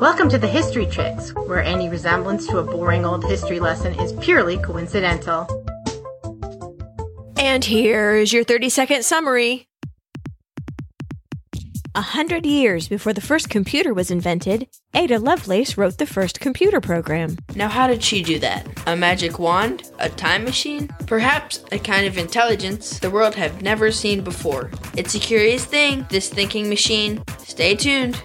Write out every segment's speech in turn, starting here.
Welcome to the History Tricks, where any resemblance to a boring old history lesson is purely coincidental. And here's your 30 second summary. A hundred years before the first computer was invented, Ada Lovelace wrote the first computer program. Now, how did she do that? A magic wand? A time machine? Perhaps a kind of intelligence the world had never seen before. It's a curious thing, this thinking machine. Stay tuned.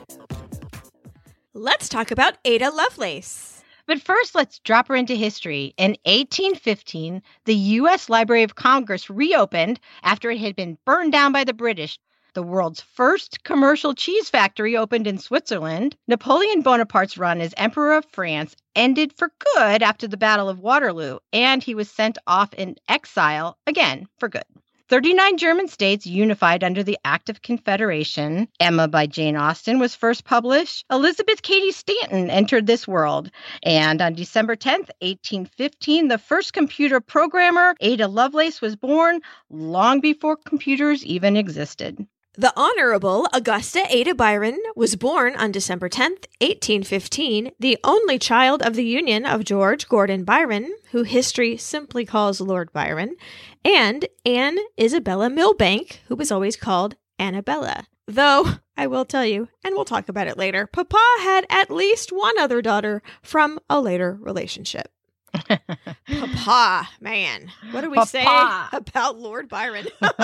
Let's talk about Ada Lovelace. But first, let's drop her into history. In 1815, the U.S. Library of Congress reopened after it had been burned down by the British. The world's first commercial cheese factory opened in Switzerland. Napoleon Bonaparte's run as Emperor of France ended for good after the Battle of Waterloo, and he was sent off in exile again for good. 39 German states unified under the Act of Confederation. Emma by Jane Austen was first published. Elizabeth Cady Stanton entered this world. And on December 10th, 1815, the first computer programmer, Ada Lovelace, was born long before computers even existed. The Honorable Augusta Ada Byron was born on December 10th, 1815, the only child of the union of George Gordon Byron, who history simply calls Lord Byron, and Anne Isabella Milbanke, who was always called Annabella. Though, I will tell you, and we'll talk about it later, Papa had at least one other daughter from a later relationship. Papa, man, what do we Papa. say about Lord Byron?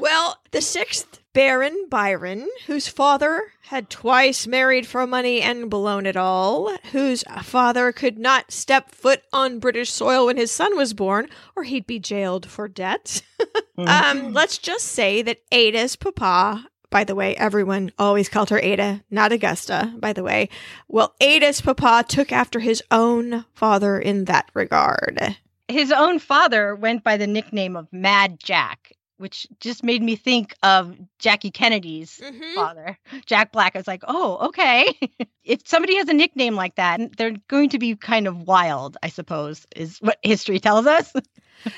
well, the sixth Baron Byron, whose father had twice married for money and blown it all, whose father could not step foot on British soil when his son was born, or he'd be jailed for debt. um, let's just say that Ada's papa by the way, everyone always called her Ada, not Augusta, by the way. Well, Ada's papa took after his own father in that regard. His own father went by the nickname of Mad Jack, which just made me think of Jackie Kennedy's Mhm. father, Jack Black. I was like, oh, okay. if somebody has a nickname like that, they're going to be kind of wild, I suppose, is what history tells us.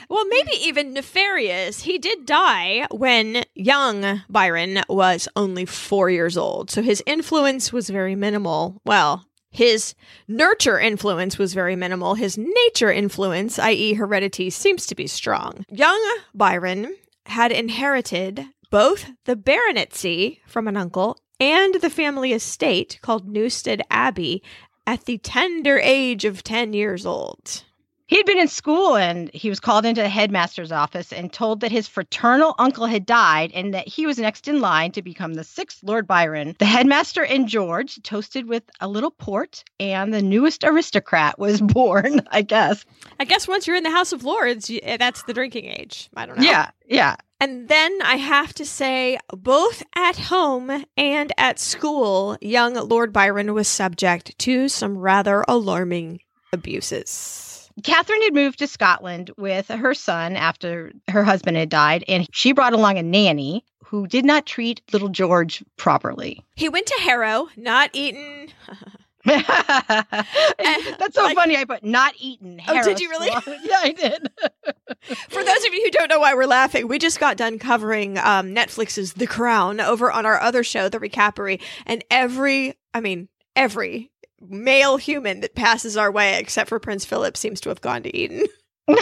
Well, maybe even nefarious. He did die when young Byron was only four years old, so his influence was very minimal. Well, his nurture influence was very minimal. His nature influence, i.e., heredity, seems to be strong. Young Byron had inherited both the baronetcy from an uncle and the family estate called Newstead Abbey at the tender age of 10 years old. He'd been in school and he was called into the headmaster's office and told that his fraternal uncle had died and that he was next in line to become the sixth Lord Byron. The headmaster and George toasted with a little port, and the newest aristocrat was born, I guess. I guess once you're in the House of Lords, y- eh, that's the drinking age. I don't know. Yeah, yeah. And then I have to say, both at home and at school, young Lord Byron was subject to some rather alarming abuses. Catherine had moved to Scotland with her son after her husband had died, and she brought along a nanny who did not treat little George properly. He went to Harrow, not Eton. That's so like- funny. I put not eaten. Oh, did you really? yeah, I did. For those of you who don't know why we're laughing, we just got done covering um, Netflix's The Crown over on our other show, The Recapery, and every, I mean, every male human that passes our way, except for Prince Philip, seems to have gone to Eton.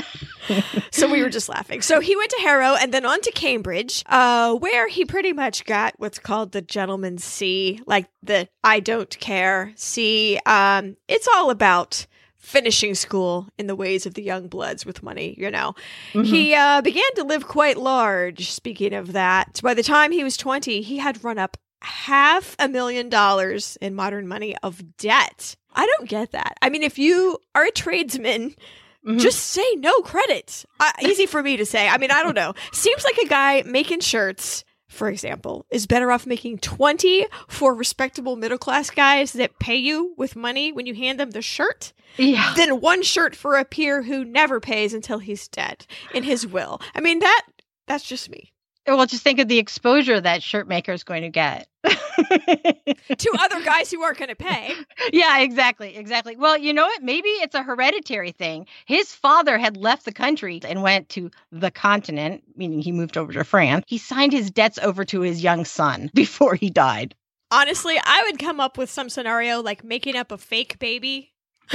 so we were just laughing. So he went to Harrow and then on to Cambridge, uh, where he pretty much got what's called the gentleman's C, like the I don't care C. Um, it's all about finishing school in the ways of the young bloods with money, you know. He uh, began to live quite large, speaking of that. By the time he was 20, he had run up half a million dollars in modern money of debt. I don't get that. I mean, if you are a tradesman, Mhm. just say no credit. Uh, easy for me to say. I mean, I don't know. Seems like a guy making shirts, for example, is better off making 20 for respectable middle class guys that pay you with money when you hand them the shirt yeah. than one shirt for a peer who never pays until he's dead in his will. I mean, that that's just me. Well, just think of the exposure that shirt maker is going to get. to other guys who aren't going to pay. yeah, exactly, exactly. Well, you know what? Maybe it's a hereditary thing. His father had left the country and went to the continent, meaning he moved over to France. He signed his debts over to his young son before he died. Honestly, I would come up with some scenario like making up a fake baby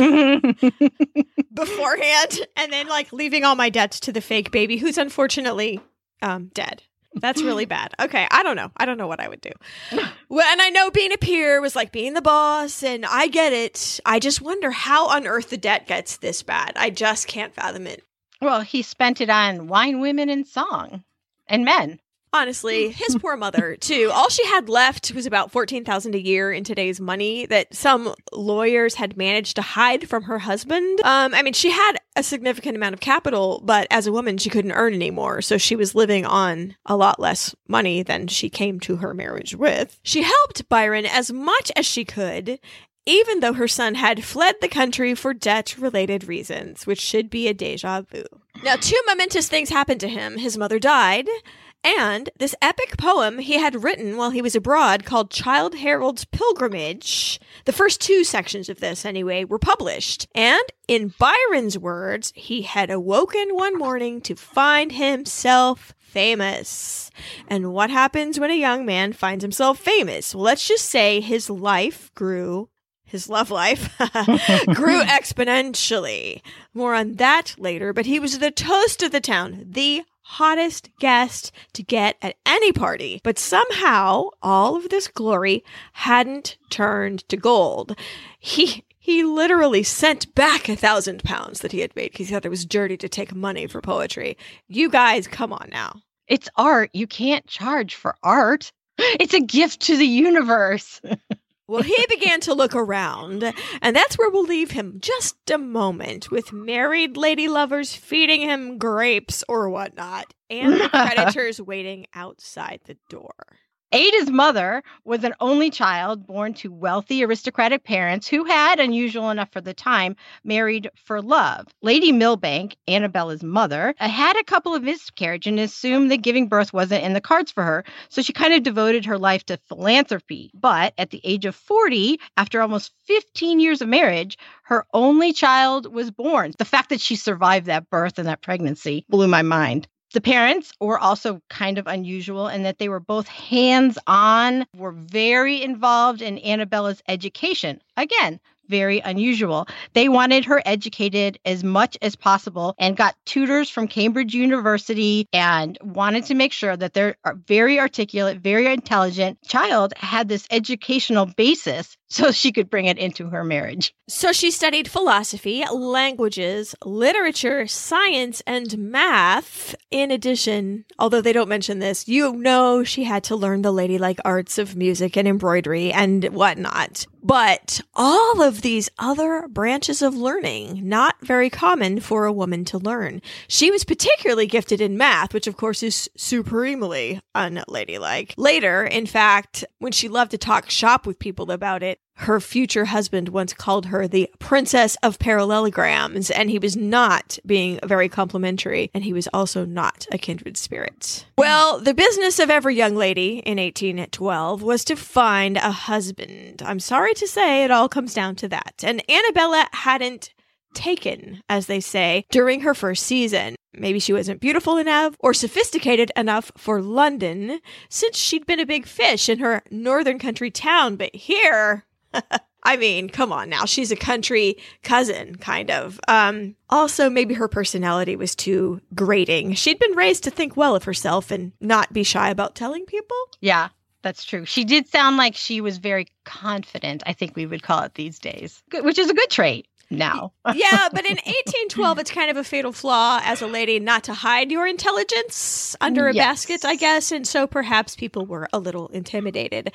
beforehand and then like leaving all my debts to the fake baby who's unfortunately um dead. That's really bad. Okay, I don't know. I don't know what I would do. Well, and I know being a peer was like being the boss, and I get it. I just wonder how on earth the debt gets this bad. I just can't fathom it. well, he spent it on wine, women, and song, and men. Honestly, his poor mother too. All she had left was about fourteen thousand a year in today's money that some lawyers had managed to hide from her husband. Um, I mean, she had a significant amount of capital, but as a woman, she couldn't earn anymore, so she was living on a lot less money than she came to her marriage with. She helped Byron as much as she could. Even though her son had fled the country for debt related reasons, which should be a deja vu. Now, two momentous things happened to him. His mother died, and this epic poem he had written while he was abroad called Childe Harold's Pilgrimage, the first two sections of this, anyway, were published. And in Byron's words, he had awoken one morning to find himself famous. And what happens when a young man finds himself famous? Well, let's just say his life grew. His love life grew exponentially. More on that later, but he was the toast of the town, the hottest guest to get at any party. But somehow all of this glory hadn't turned to gold. He he literally sent back a thousand pounds that he had made because he thought it was dirty to take money for poetry. You guys, come on now. It's art. You can't charge for art. It's a gift to the universe. Well, he began to look around, and that's where we'll leave him just a moment with married lady lovers feeding him grapes or whatnot, and the creditors waiting outside the door. Ada's mother was an only child born to wealthy aristocratic parents who had, unusual enough for the time, married for love. Lady Milbanke, Annabella's mother, uh, had a couple of miscarriages and assumed that giving birth wasn't in the cards for her, so she kind of devoted her life to philanthropy. But at the age of 40, after almost 15 years of marriage, her only child was born. The fact that she survived that birth and that pregnancy blew my mind. The parents were also kind of unusual in that they were both hands on, were very involved in Annabella's education. Again, very unusual. They wanted her educated as much as possible and got tutors from Cambridge University and wanted to make sure that their uh, very articulate, very intelligent child had this educational basis so she could bring it into her marriage. So she studied philosophy, languages, literature, science, and math. In addition, although they don't mention this, you know she had to learn the ladylike arts of music and embroidery and whatnot. But all of these other branches of learning, not very common for a woman to learn. She was particularly gifted in math, which of course is supremely unladylike. Later, in fact, when she loved to talk shop with people about it, her future husband once called her the princess of parallelograms, and he was not being very complimentary, and he was also not a kindred spirit. Well, the business of every young lady in 1812 was to find a husband. I'm sorry to say it all comes down to that. And Annabella hadn't taken, as they say, during her first season. Maybe she wasn't beautiful enough or sophisticated enough for London, since she'd been a big fish in her northern country town. But here, I mean, come on now. She's a country cousin, kind of. Um, also, maybe her personality was too grating. She'd been raised to think well of herself and not be shy about telling people. Yeah, that's true. She did sound like she was very confident, I think we would call it these days, which is a good trait now. yeah, but in 1812, it's kind of a fatal flaw as a lady not to hide your intelligence under a Yes. basket, I guess, and so perhaps people were a little intimidated.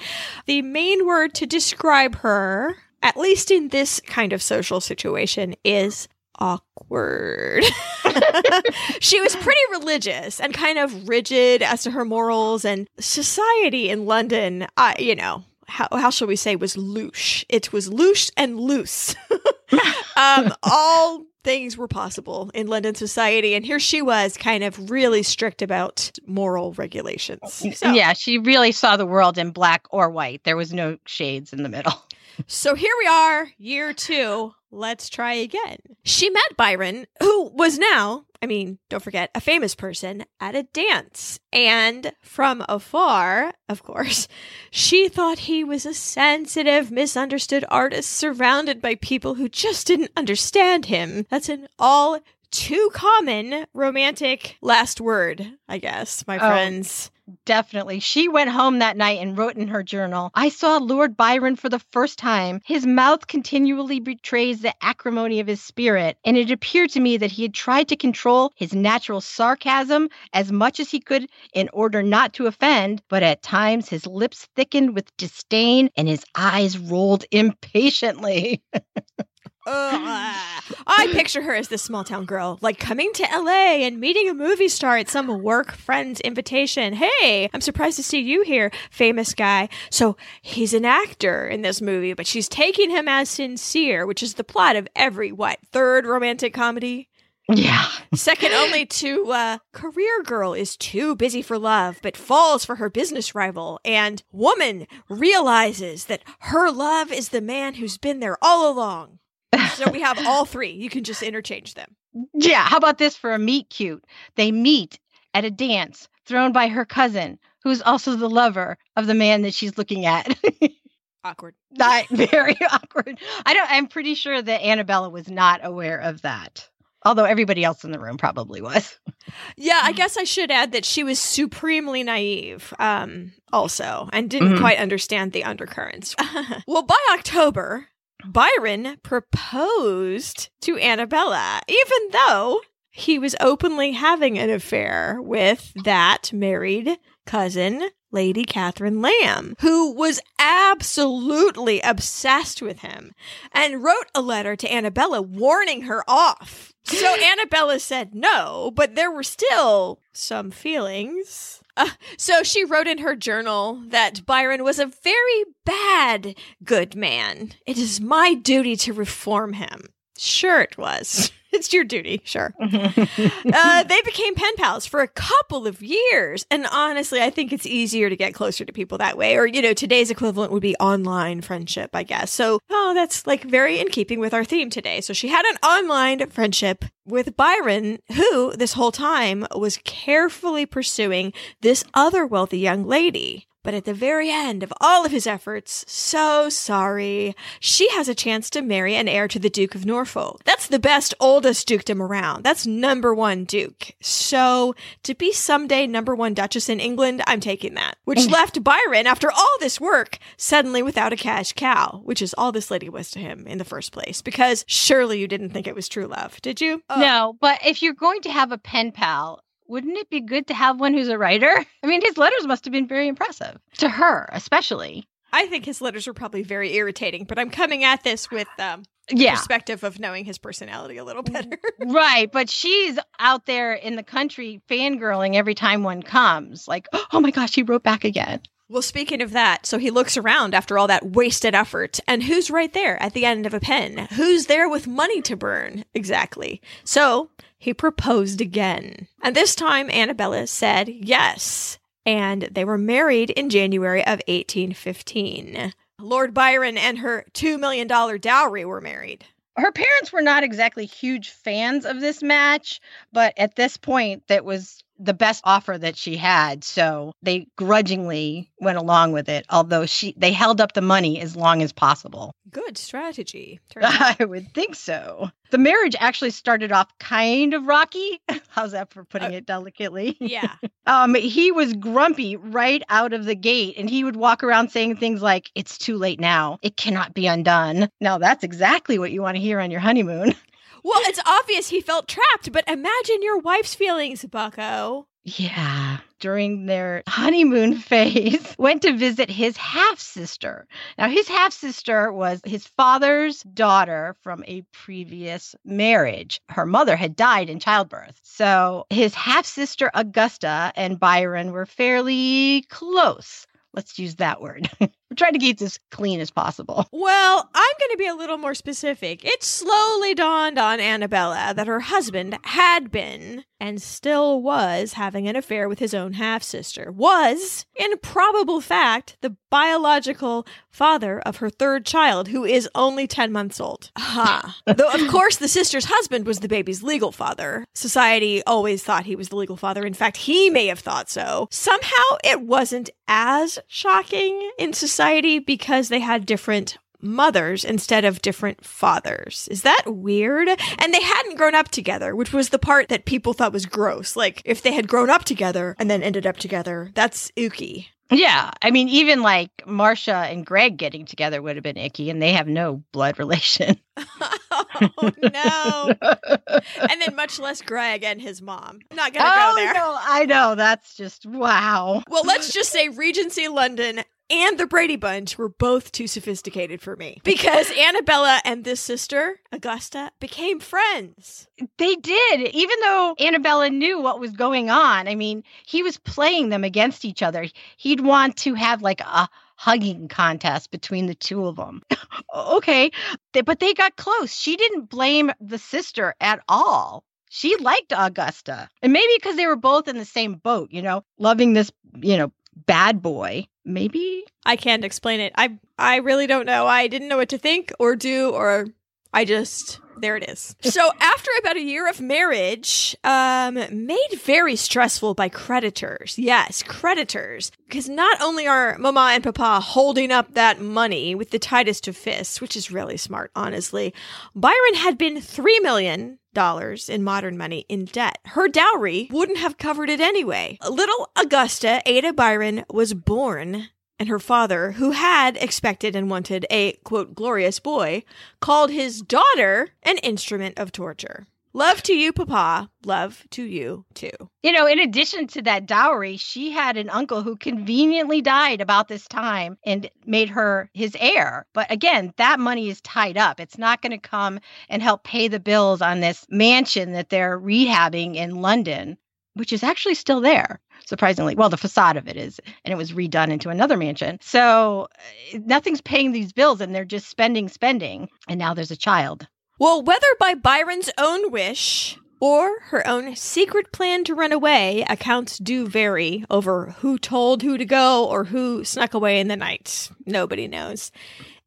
The main word to describe her, at least in this kind of social situation, is awkward. she was pretty religious and kind of rigid as to her morals and society in London, uh, you know, how, how shall we say was loose. It was loose and loose. um, all things were possible in London society, and here she was, kind of really strict about moral regulations. So, Yeah, she really saw the world in black or white. There was no shades in the middle. so here we are, year two. Let's try again. She met Byron, who was now, I mean, don't forget, a famous person at a dance. And from afar, of course, she thought he was a sensitive, misunderstood artist surrounded by people who just didn't understand him. That's an all too common romantic last word, I guess, my Oh. friends. Definitely. She went home that night and wrote in her journal I saw Lord Byron for the first time. His mouth continually betrays the acrimony of his spirit, and it appeared to me that he had tried to control his natural sarcasm as much as he could in order not to offend, but at times his lips thickened with disdain and his eyes rolled impatiently. Ugh. I picture her as this small town girl, like coming to LA and meeting a movie star at some work friend's invitation. Hey, I'm surprised to see you here, famous guy. So he's an actor in this movie, but she's taking him as sincere, which is the plot of every, what, third romantic comedy? yeah. Second only to uh, Career Girl is too busy for love, but falls for her business rival. And Woman realizes that her love is the man who's been there all along. So we have all three. You can just interchange them. Yeah, how about this for a meet cute? They meet at a dance thrown by her cousin, who's also the lover of the man that she's looking at. Awkward. not very awkward. I don't I'm pretty sure that Annabella was not aware of that. Although everybody else in the room probably was. Yeah, I guess I should add that she was supremely naive, um, also, and didn't Mhm. quite understand the undercurrents. well, by October, Byron proposed to Annabella, even though he was openly having an affair with that married cousin, Lady Catherine Lamb, who was absolutely obsessed with him and wrote a letter to Annabella warning her off. So Annabella said no, but there were still some feelings. Uh, so she wrote in her journal that Byron was a very bad good man. It is my duty to reform him. Sure, it was. It's your duty, sure. Uh, they became pen pals for a couple of years. And honestly, I think it's easier to get closer to people that way. Or, you know, today's equivalent would be online friendship, I guess. So, oh, that's like very in keeping with our theme today. So she had an online friendship with Byron, who this whole time was carefully pursuing this other wealthy young lady. But at the very end of all of his efforts, so sorry, she has a chance to marry an heir to the Duke of Norfolk. That's the best, oldest dukedom around. That's number one Duke. So to be someday number one Duchess in England, I'm taking that. Which mm. left Byron, after all this work, suddenly without a cash cow, which is all this lady was to him in the first place. Because surely you didn't think it was true love, did you? No, but if you're going to have a pen pal, wouldn't it be good to have one who's a writer? I mean, his letters must have been very impressive to her, especially. I think his letters were probably very irritating, but I'm coming at this with um, Yeah. perspective of knowing his personality a little better. Right, but she's out there in the country fangirling every time one comes. Like, oh my gosh, he wrote back again. Well, speaking of that, so he looks around after all that wasted effort, and who's right there at the end of a pen? Who's there with money to burn? Exactly. So he proposed again. And this time, Annabella said yes. And they were married in January of 1815. Lord Byron and her $2 million dowry were married. Her parents were not exactly huge fans of this match, but at this point, that was the best offer that she had. So they grudgingly went along with it, although she they held up the money as long as possible. Good strategy. I would think so. The marriage actually started off kind of rocky. How's that for putting Uh, it delicately? yeah. Um, he was grumpy right out of the gate, and he would walk around saying things like, It's too late now. It cannot be undone. Now, that's exactly what you want to hear on your honeymoon. Well, it's obvious he felt trapped, but imagine your wife's feelings, Bucko. Yeah. During their honeymoon phase, went to visit his half sister. Now, his half sister was his father's daughter from a previous marriage. Her mother had died in childbirth. So his half sister, Augusta, and Byron were fairly close. Let's use that word. I'm trying to keep this clean as possible. Well, I'm going to be a little more specific. It slowly dawned on Annabella that her husband had been and still was having an affair with his own half sister, was, in probable fact, the biological father of her third child, who is only 10 months old. Ha. Though, of course, the sister's husband was the baby's legal father. Society always thought he was the legal father. In fact, he may have thought so. Somehow it wasn't as shocking in society because they had different mothers instead of different fathers. Is that weird? And they hadn't grown up together, which was the part that people thought was gross. Like, if they had grown up together and then ended up together, that's ooky. Yeah, I mean, even like Marcia and Greg getting together would have been icky, and they have no blood relation. oh no! and then much less Greg and his mom. I'm not gonna oh, go there. No, I know that's just wow. Well, let's just say Regency London and the Brady Bunch were both too sophisticated for me because Annabella and this sister, Augusta, became friends. They did, even though Annabella knew what was going on. I mean, he was playing them against each other. He'd want to have like a hugging contest between the two of them. okay, but they got close. She didn't blame the sister at all. She liked Augusta. And maybe because they were both in the same boat, you know, loving this, you know, bad boy maybe I can't explain it. I I really don't know. I didn't know what to think or do or I just there it is. So after about a year of marriage, um, made very stressful by creditors. Yes, creditors. Because not only are Mama and Papa holding up that money with the tightest of fists, which is really smart, honestly, Byron had been three million dollars in modern money in debt. Her dowry wouldn't have covered it anyway. Little Augusta Ada Byron was born and her father, who had expected and wanted a quote glorious boy, called his daughter an instrument of torture. Love to you, Papa. Love to you, too. You know, in addition to that dowry, she had an uncle who conveniently died about this time and made her his heir. But again, that money is tied up. It's not going to come and help pay the bills on this mansion that they're rehabbing in London, which is actually still there surprisingly. Well, the facade of it is, and it was redone into another mansion. So uh, nothing's paying these bills, and they're just spending, spending. And now there's a child. Well, whether by Byron's own wish or her own secret plan to run away, accounts do vary over who told who to go or who snuck away in the night. Nobody knows.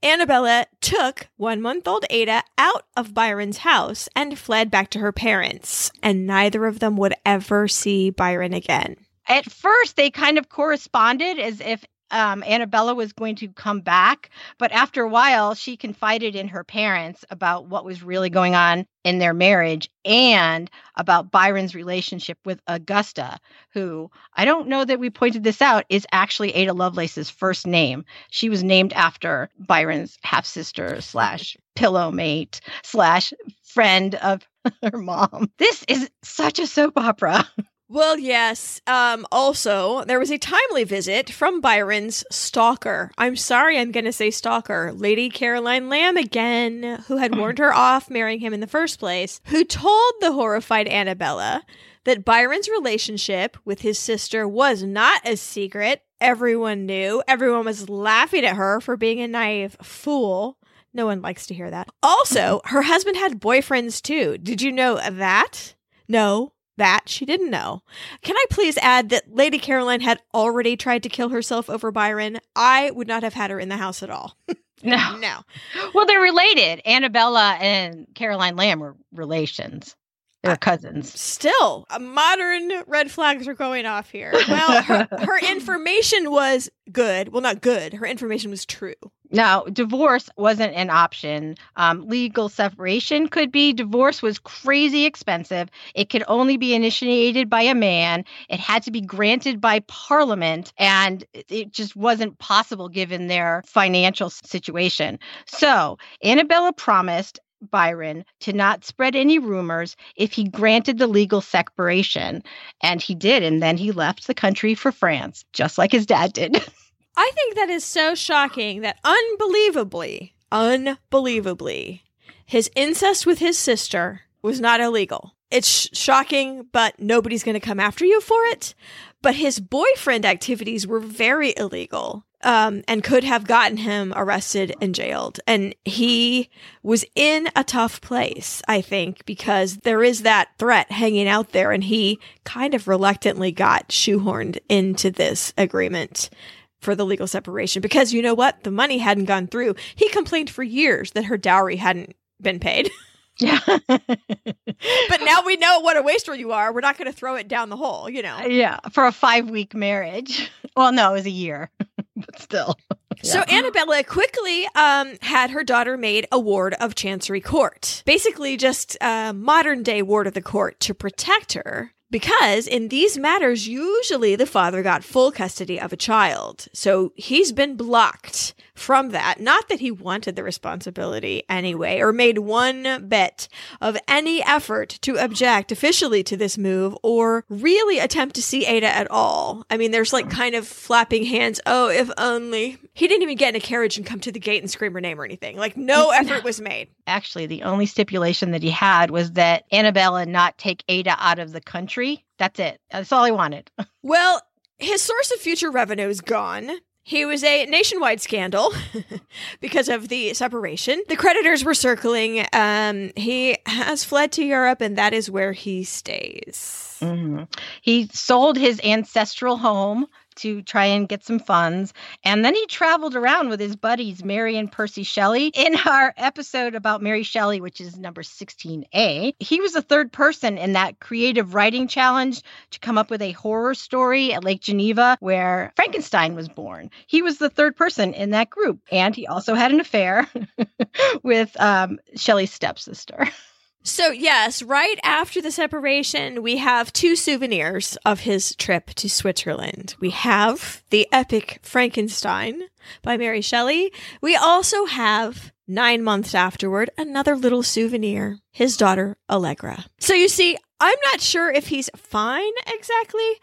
Annabella took one month old Ada out of Byron's house and fled back to her parents, and neither of them would ever see Byron again at first they kind of corresponded as if um, Annabella was going to come back, but after a while, she confided in her parents about what was really going on in their marriage and about Byron's relationship with Augusta, who I don't know that we pointed this out is actually Ada Lovelace's first name. She was named after Byron's half sister slash pillow mate slash friend of her mom. This is such a soap opera. Well, yes. Um, also, there was a timely visit from Byron's stalker. I'm sorry, I'm going to say stalker. Lady Caroline Lamb again, who had warned her off marrying him in the first place, who told the horrified Annabella that Byron's relationship with his sister was not a secret. Everyone knew. Everyone was laughing at her for being a naive fool. No one likes to hear that. Also, her husband had boyfriends too. Did you know that? No, that she didn't know. Can I please add that Lady Caroline had already tried to kill herself over Byron? I would not have had her in the house at all. no. No. Well, they're related. Annabella and Caroline Lamb were relations. They're uh, cousins. Still, modern red flags are going off here. Well, her, her information was good. Well, not good. Her information was true. Now, divorce wasn't an option. Um, legal separation could be. Divorce was crazy expensive. It could only be initiated by a man. It had to be granted by parliament, and it just wasn't possible given their financial situation. So, Annabella promised Byron to not spread any rumors if he granted the legal separation. And he did. And then he left the country for France, just like his dad did. I think that is so shocking that unbelievably, unbelievably, his incest with his sister was not illegal. It's sh- shocking, but nobody's going to come after you for it. But his boyfriend activities were very illegal. um, and could have gotten him arrested and jailed. And he was in a tough place, I think, because there is that threat hanging out there, and he kind of reluctantly got shoehorned into this agreement for the legal separation because you know what? The money hadn't gone through. He complained for years that her dowry hadn't been paid. Yeah. but now we know what a wastrel you are. We're not going to throw it down the hole, you know. yeah, for a five week marriage. Well, no, it was a year, but still. So Yeah. Annabella quickly um, had her daughter made a ward of Chancery Court, basically just a modern day ward of the court to protect her. Because in these matters, usually the father got full custody of a child. So he's been blocked from that. Not that he wanted the responsibility anyway, or made one bit of any effort to object officially to this move or really attempt to see Ada at all. I mean, there's like kind of flapping hands. Oh, if only. He didn't even get in a carriage and come to the gate and scream her name or anything. Like, no effort was made. Actually, the only stipulation that he had was that Annabella not take Ada out of the country. That's it. That's all he wanted. Well, his source of future revenue is gone. He was a nationwide scandal because of the separation. The creditors were circling. Um, he has fled to Europe, and that is where he stays. Mhm. He sold his ancestral home to try and get some funds. And then he traveled around with his buddies, Mary and Percy Shelley. In our episode about Mary Shelley, which is number 16A, he was the third person in that creative writing challenge to come up with a horror story at Lake Geneva where Frankenstein was born. He was the third person in that group. And he also had an affair with um, Shelley's stepsister. So, yes, right after the separation, we have two souvenirs of his trip to Switzerland. We have the epic Frankenstein by Mary Shelley. We also have, nine months afterward, another little souvenir his daughter, Allegra. So, you see, I'm not sure if he's fine exactly.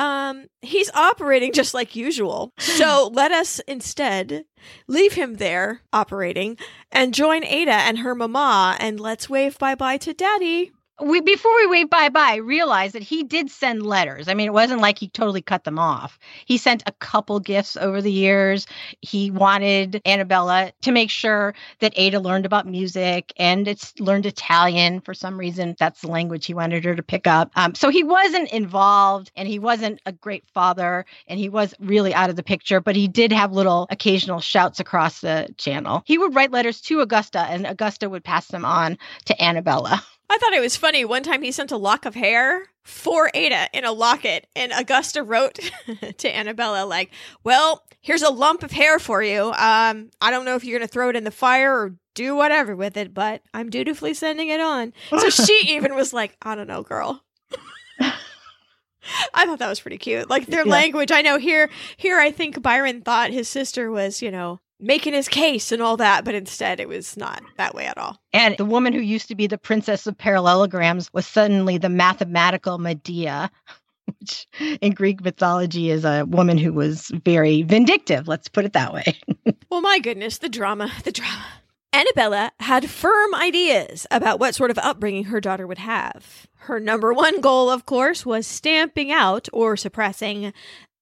Um, he's operating just like usual. So let us instead leave him there operating and join Ada and her mama and let's wave bye bye to daddy. We before we wave bye bye realized that he did send letters. I mean it wasn't like he totally cut them off. He sent a couple gifts over the years. He wanted annabella to make sure that ada learned about music and it's learned italian. For some reason that's the language he wanted her to pick up. Um, so he wasn't involved and he wasn't a great father and he was really out of the picture but he did have little occasional shouts across the channel. He would write letters to augusta and augusta would pass them on to annabella I thought it was funny. One time he sent a lock of hair for Ada in a locket, and Augusta wrote to Annabella, like, Well, here's a lump of hair for you. Um, I don't know if you're going to throw it in the fire or do whatever with it, but I'm dutifully sending it on. So she even was like, I don't know, girl. I thought that was pretty cute. Like their Yeah. language. I know here here I think Byron thought his sister was, you know, making his case and all that, but instead it was not that way at all. And the woman who used to be the princess of parallelograms was suddenly the mathematical Medea, which in Greek mythology is a woman who was very vindictive. Let's put it that way. Well, my goodness, the drama, the drama. Annabella had firm ideas about what sort of upbringing her daughter would have. Her number one goal, of course, was stamping out or suppressing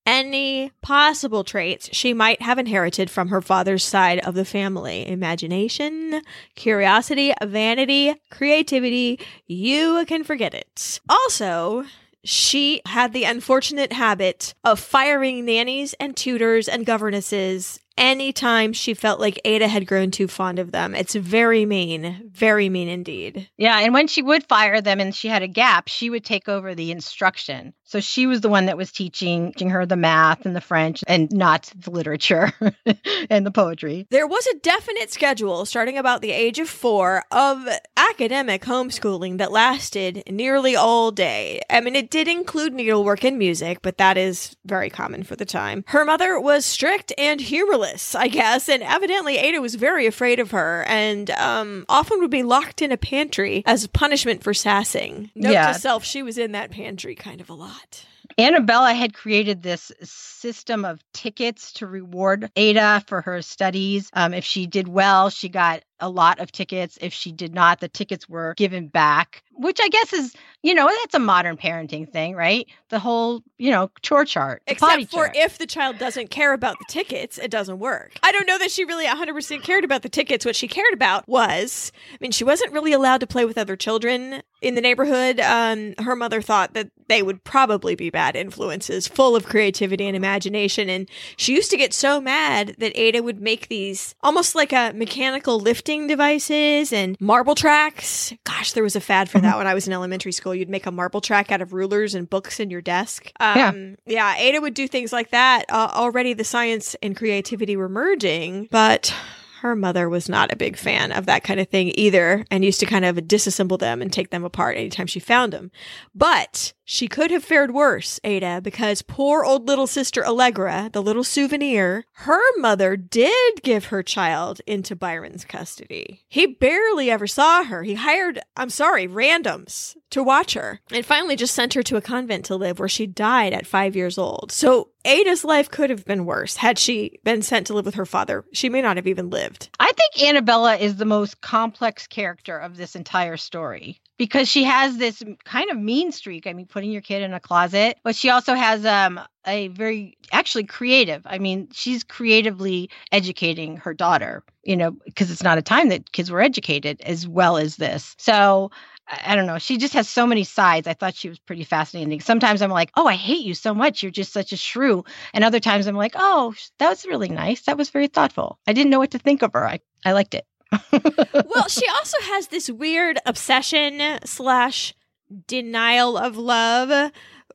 any possible traits she might have inherited from her father's side of the family imagination, curiosity, vanity, creativity. You can forget it. Also, she had the unfortunate habit of firing nannies and tutors and governesses anytime she felt like Ada had grown too fond of them. It's very mean, very mean indeed. yeah. And when she would fire them and she had a gap, she would take over the instruction. So she was the one that was teaching, teaching her the math and the French and not the literature and the poetry. There was a definite schedule starting about the age of four of academic homeschooling that lasted nearly all day. I mean, it did include needlework and music, but that is very common for the time. Her mother was strict and humorless, I guess, and evidently Ada was very afraid of her and um, often would be locked in a pantry as punishment for sassing. Note Yeah. to self, she was in that pantry kind of a lot. Annabella had created this system of tickets to reward Ada for her studies. Um, if she did well, she got a lot of tickets. If she did not, the tickets were given back, which I guess is, you know, that's a modern parenting thing, right? The whole, you know, chore chart. Except for chart. if the child doesn't care about the tickets, it doesn't work. I don't know that she really 100% cared about the tickets. What she cared about was, I mean, she wasn't really allowed to play with other children in the neighborhood. Um, her mother thought that they would probably be bad influences, full of creativity and imagination. And she used to get so mad that Ada would make these almost like a mechanical lifting devices and marble tracks. Gosh, there was a fad for that when I was in elementary school. You'd make a marble track out of rulers and books in your desk. Yeah. Um, yeah, Ada would do things like that. Uh, already the science and creativity were merging, but her mother was not a big fan of that kind of thing either and used to kind of disassemble them and take them apart anytime she found them. But she could have fared worse, Ada, because poor old little sister Allegra, the little souvenir, her mother did give her child into Byron's custody. He barely ever saw her. He hired, I'm sorry, randoms to watch her and finally just sent her to a convent to live where she died at five years old. So Ada's life could have been worse had she been sent to live with her father. She may not have even lived. I think Annabella is the most complex character of this entire story because she has this kind of mean streak. I mean, putting your kid in a closet, but she also has um a very actually creative. I mean, she's creatively educating her daughter, you know, because it's not a time that kids were educated as well as this. So I don't know. She just has so many sides. I thought she was pretty fascinating. Sometimes I'm like, oh, I hate you so much. You're just such a shrew. And other times I'm like, oh, that was really nice. That was very thoughtful. I didn't know what to think of her. I, I liked it. Well, she also has this weird obsession slash denial of love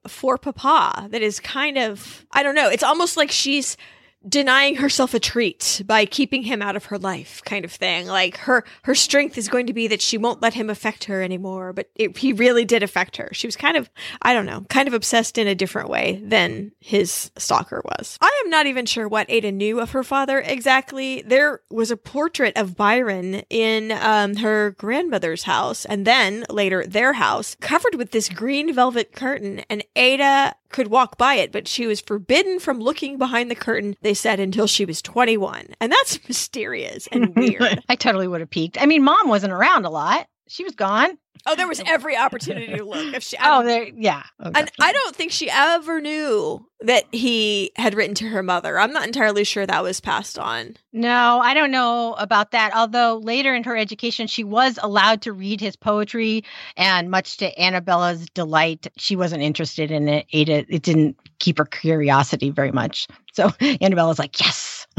for Papa that is kind of, I don't know, it's almost like she's denying herself a treat by keeping him out of her life kind of thing. Like her her strength is going to be that she won't let him affect her anymore but it, he really did affect her. She was kind of i don't know kind of obsessed in a different way than his stalker was. I am not even sure what ada knew of her father exactly. There was a portrait of byron in um, her grandmother's house and then later their house covered with this green velvet curtain and ada could walk by it, but she was forbidden from looking behind the curtain, they said, until she was 21. And that's mysterious and weird. I totally would have peeked. I mean, mom wasn't around a lot. She was gone. oh, there was every opportunity to look. If she, Oh, there, yeah. Oh, and I don't think she ever knew that he had written to her mother. I'm not entirely sure that was passed on. No, I don't know about that. Although later in her education, she was allowed to read his poetry, and much to Annabella's delight, she wasn't interested in it. Ada, it didn't keep her curiosity very much. So Annabella's like, yes.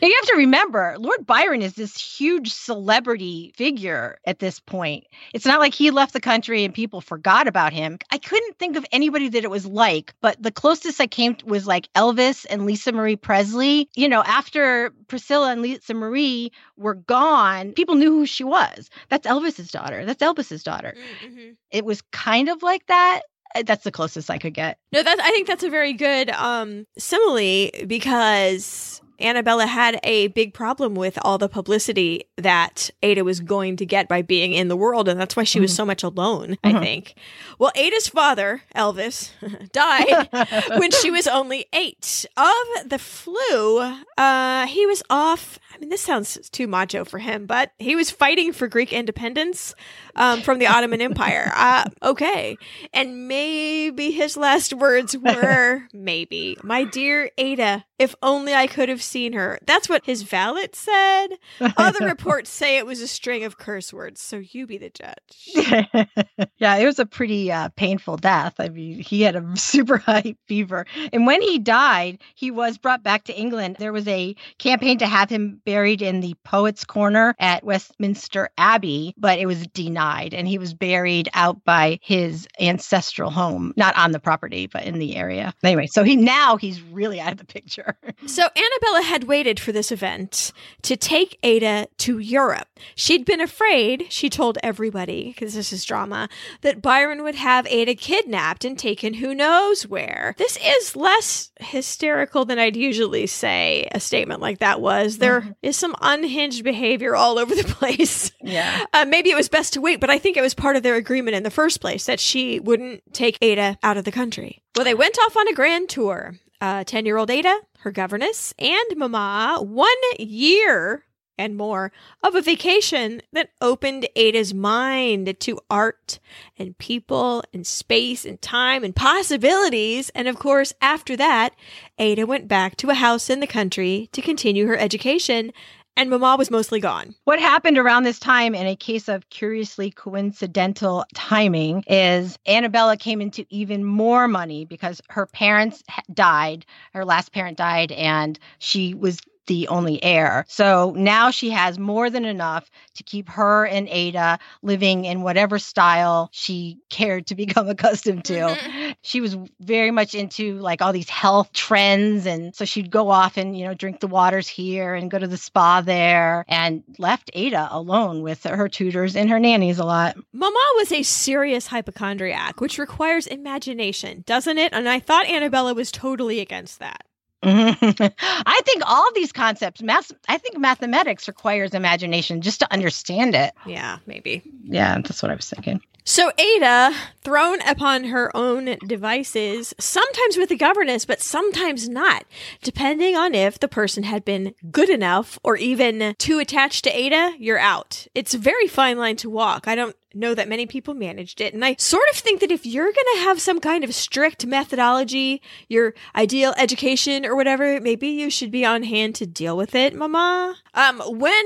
And you have to remember, Lord Byron is this huge celebrity figure at this point. It's not like he left the country and people forgot about him. I couldn't think of anybody that it was like, but the closest I came was like Elvis and Lisa Marie Presley. You know, after Priscilla and Lisa Marie were gone, people knew who she was. That's Elvis's daughter. That's Elvis's daughter. Mm-hmm. It was kind of like that. Uh, That's the closest I could get. No, that I think that's a very good um, simile because Annabella had a big problem with all the publicity that Ada was going to get by being in the world, and that's why she was so much alone. I Mhm. think. Well, Ada's father, Elvis, died when she was only eight of the flu. Uh, he was off. I mean, this sounds too macho for him, but he was fighting for Greek independence um, from the Ottoman Empire. Uh, okay. And maybe his last words were, maybe, my dear Ada, if only I could have seen her. That's what his valet said. Other reports say it was a string of curse words, so you be the judge. yeah, it was a pretty uh, painful death. I mean, he had a super high fever. And when he died, he was brought back to England. There was a campaign to have him buried in the Poets' Corner at Westminster Abbey, but it was denied. And he was buried out by his ancestral home, not on the property, but in the area. Anyway, so he now he's really out of the picture. So Annabella had waited for this event to take Ada to Europe. She'd been afraid, she told everybody, because this is drama, that Byron would have Ada kidnapped and taken who knows where. This is less hysterical than I'd usually say a statement like that was. There is some unhinged behavior all over the place. yeah. Uh, maybe it was best to wait, but I think it was part of their agreement in the first place that she wouldn't take Ada out of the country. Well, they went off on a grand tour. Uh, 10 year old Ada, her governess, and Mama, one year and more of a vacation that opened Ada's mind to art and people and space and time and possibilities. And of course, after that, Ada went back to a house in the country to continue her education. And Mama was mostly gone. What happened around this time in a case of curiously coincidental timing is Annabella came into even more money because her parents died. Her last parent died, and she was the only heir. So now she has more than enough to keep her and Ada living in whatever style she cared to become accustomed to. Mm-hmm. She was very much into like all these health trends. And so she'd go off and, you know, drink the waters here and go to the spa there and left Ada alone with her tutors and her nannies a lot. Mama was a serious hypochondriac, which requires imagination, doesn't it? And I thought Annabella was totally against that. I think all these concepts, math, I think mathematics requires imagination just to understand it. Yeah, maybe. Yeah, that's what I was thinking. So Ada, thrown upon her own devices, sometimes with a governess, but sometimes not, depending on if the person had been good enough or even too attached to Ada, you're out. It's a very fine line to walk. I don't know that many people managed it. And I sort of think that if you're going to have some kind of strict methodology, your ideal education or whatever, maybe you should be on hand to deal with it, mama. Um, when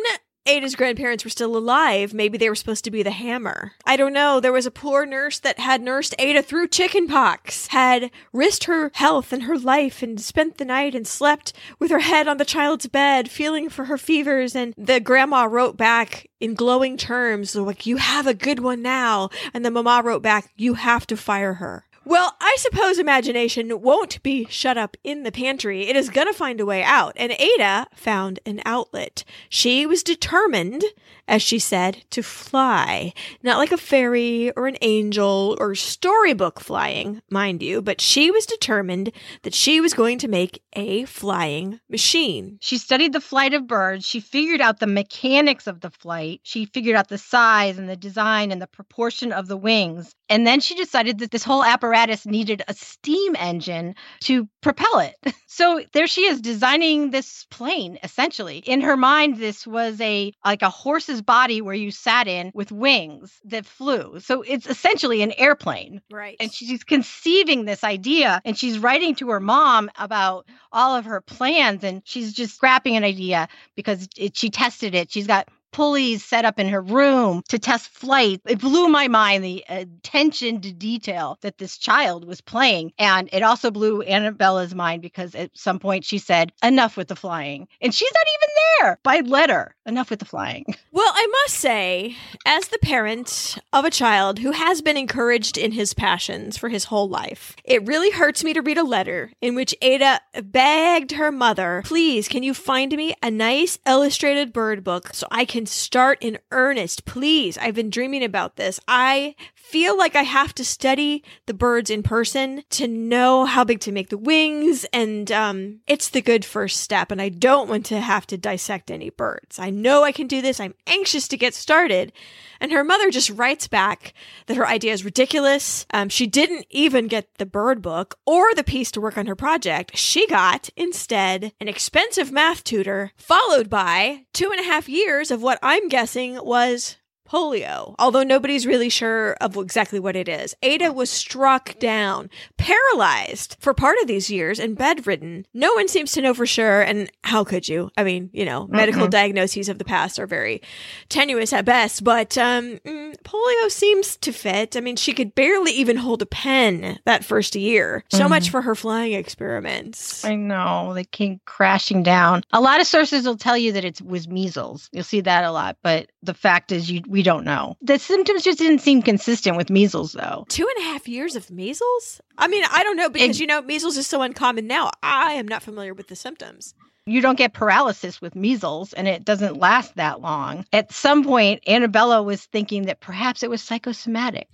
Ada's grandparents were still alive, maybe they were supposed to be the hammer. I don't know. There was a poor nurse that had nursed Ada through chickenpox, had risked her health and her life, and spent the night and slept with her head on the child's bed, feeling for her fevers. And the grandma wrote back in glowing terms, like, You have a good one now. And the mama wrote back, You have to fire her. Well, I suppose imagination won't be shut up in the pantry. It is going to find a way out. And Ada found an outlet. She was determined, as she said, to fly. Not like a fairy or an angel or storybook flying, mind you, but she was determined that she was going to make a flying machine. She studied the flight of birds. She figured out the mechanics of the flight. She figured out the size and the design and the proportion of the wings. And then she decided that this whole apparatus needed a steam engine to propel it. So there she is designing this plane essentially. In her mind this was a like a horse's body where you sat in with wings that flew. So it's essentially an airplane. Right. And she's conceiving this idea and she's writing to her mom about all of her plans and she's just scrapping an idea because it, she tested it. She's got pulleys set up in her room to test flight. It blew my mind the attention to detail that this child was playing. And it also blew Annabella's mind because at some point she said, Enough with the flying. And she's not even there by letter. Enough with the flying. Well, I must say, as the parent of a child who has been encouraged in his passions for his whole life, it really hurts me to read a letter in which Ada begged her mother, Please, can you find me a nice illustrated bird book so I can start in earnest. Please, I've been dreaming about this. I feel like I have to study the birds in person to know how big to make the wings, and um, it's the good first step. And I don't want to have to dissect any birds. I know I can do this. I'm anxious to get started. And her mother just writes back that her idea is ridiculous. Um, she didn't even get the bird book or the piece to work on her project. She got, instead, an expensive math tutor, followed by two and a half years of what I'm guessing was polio, although nobody's really sure of exactly what it is. Ada was struck down, paralyzed for part of these years, and bedridden. No one seems to know for sure, and how could you? I mean, you know, medical mm-hmm. diagnoses of the past are very tenuous at best, but um, mm, polio seems to fit. I mean, she could barely even hold a pen that first year. So mm-hmm. much for her flying experiments. I know, they came crashing down. A lot of sources will tell you that it was measles. You'll see that a lot, but the fact is, you we we don't know. The symptoms just didn't seem consistent with measles, though. Two and a half years of measles? I mean, I don't know because, it, you know, measles is so uncommon now. I am not familiar with the symptoms you don't get paralysis with measles and it doesn't last that long. At some point, Annabella was thinking that perhaps it was psychosomatic.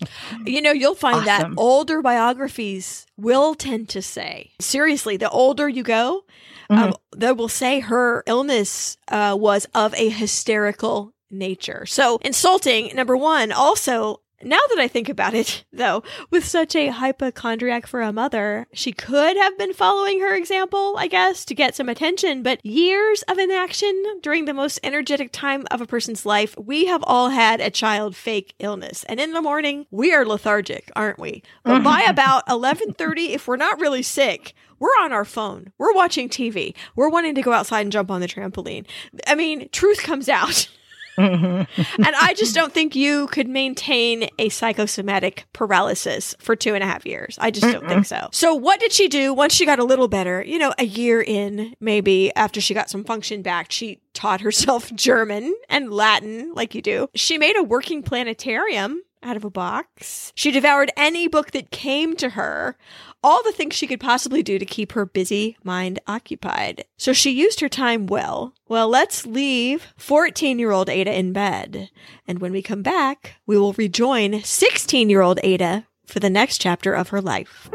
You know, you'll find awesome. that older biographies will tend to say, seriously, the older you go, um, mm-hmm. um, they will say her illness uh, was of a hysterical nature. So insulting, number one, also now that I think about it, though, with such a hypochondriac for a mother, she could have been following her example, I guess, to get some attention. But years of inaction during the most energetic time of a person's life, we have all had a child fake illness. And in the morning, we are lethargic, aren't we? But by about 11:30, if we're not really sick, we're on our phone. We're watching TV. We're wanting to go outside and jump on the trampoline. I mean, truth comes out. Mm-hmm. and I just don't think you could maintain a psychosomatic paralysis for two and a half years. I just don't think so. So, what did she do once she got a little better? You know, a year in, maybe after she got some function back, she taught herself German and Latin, like you do. She made a working planetarium out of a box. She devoured any book that came to her, all the things she could possibly do to keep her busy mind occupied. So she used her time well. Well, let's leave 14 year old Ada in bed. And when we come back, we will rejoin 16 year old Ada for the next chapter of her life.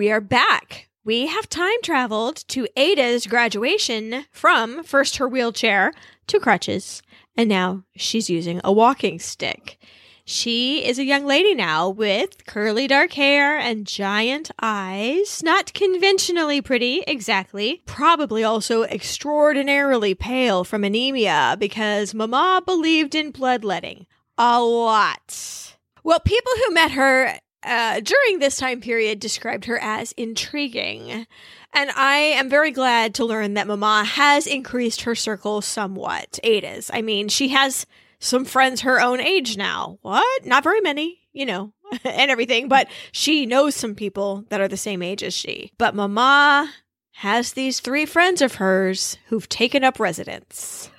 We are back. We have time traveled to Ada's graduation from first her wheelchair to crutches, and now she's using a walking stick. She is a young lady now with curly dark hair and giant eyes. Not conventionally pretty, exactly. Probably also extraordinarily pale from anemia because Mama believed in bloodletting. A lot. Well, people who met her uh, during this time period described her as intriguing. And I am very glad to learn that Mama has increased her circle somewhat. Ada's. I mean, she has some friends her own age now. What? Not very many, you know, and everything, but she knows some people that are the same age as she. But Mama has these three friends of hers who've taken up residence.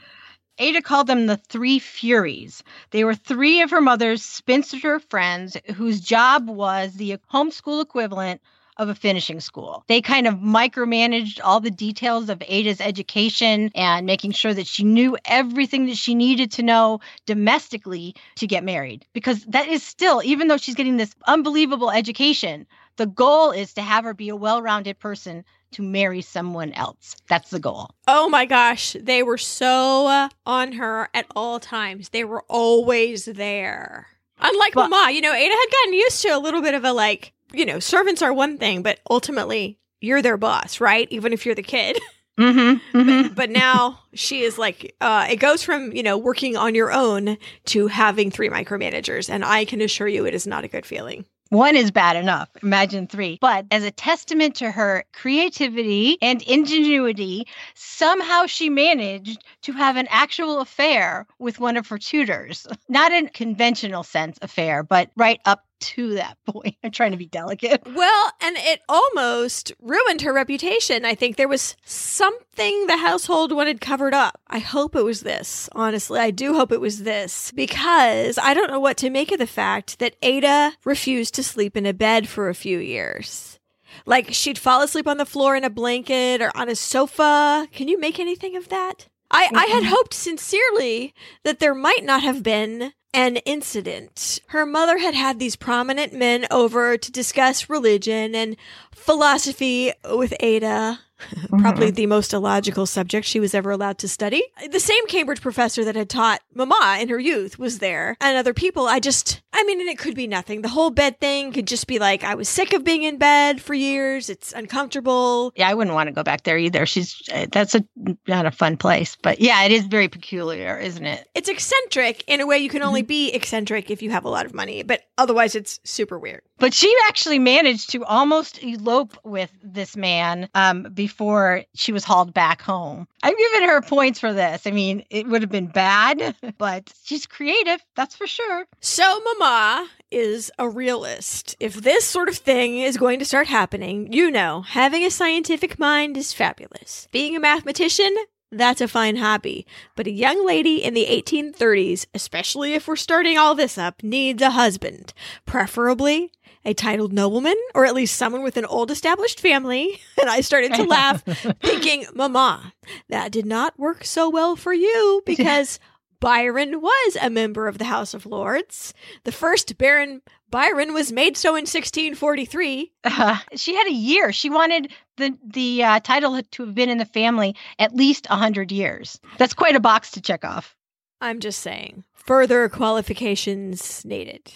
Ada called them the Three Furies. They were three of her mother's spinster friends whose job was the homeschool equivalent of a finishing school. They kind of micromanaged all the details of Ada's education and making sure that she knew everything that she needed to know domestically to get married. Because that is still, even though she's getting this unbelievable education, the goal is to have her be a well rounded person to marry someone else. That's the goal. Oh my gosh, they were so uh, on her at all times. They were always there. Unlike But- Mama, you know, Ada had gotten used to a little bit of a like, you know, servants are one thing, but ultimately you're their boss, right? Even if you're the kid. Mm-hmm. but, but now she is like, uh, it goes from, you know, working on your own to having three micromanagers. And I can assure you it is not a good feeling. One is bad enough. Imagine three. But as a testament to her creativity and ingenuity, somehow she managed to have an actual affair with one of her tutors. Not in conventional sense affair, but right up to that point. I'm trying to be delicate. Well, and it almost ruined her reputation. I think there was something the household wanted covered up. I hope it was this. Honestly, I do hope it was this because I don't know what to make of the fact that Ada refused to sleep in a bed for a few years. Like she'd fall asleep on the floor in a blanket or on a sofa. Can you make anything of that? I, I had hoped sincerely that there might not have been an incident. Her mother had had these prominent men over to discuss religion and philosophy with Ada. Probably the most illogical subject she was ever allowed to study. The same Cambridge professor that had taught Mama in her youth was there, and other people. I just, I mean, and it could be nothing. The whole bed thing could just be like, I was sick of being in bed for years. It's uncomfortable. Yeah, I wouldn't want to go back there either. She's uh, that's a not a fun place, but yeah, it is very peculiar, isn't it? It's eccentric in a way you can only be eccentric if you have a lot of money, but otherwise it's super weird. But she actually managed to almost elope with this man um, before she was hauled back home. I'm giving her points for this. I mean, it would have been bad, but she's creative, that's for sure. So, Mama is a realist. If this sort of thing is going to start happening, you know, having a scientific mind is fabulous. Being a mathematician, that's a fine hobby. But a young lady in the 1830s, especially if we're starting all this up, needs a husband. Preferably a titled nobleman, or at least someone with an old established family. And I started to laugh, thinking, Mama, that did not work so well for you because Byron was a member of the House of Lords. The first Baron Byron was made so in 1643. Uh, she had a year. She wanted the the uh, title to have been in the family at least a hundred years. That's quite a box to check off. I'm just saying. Further qualifications needed.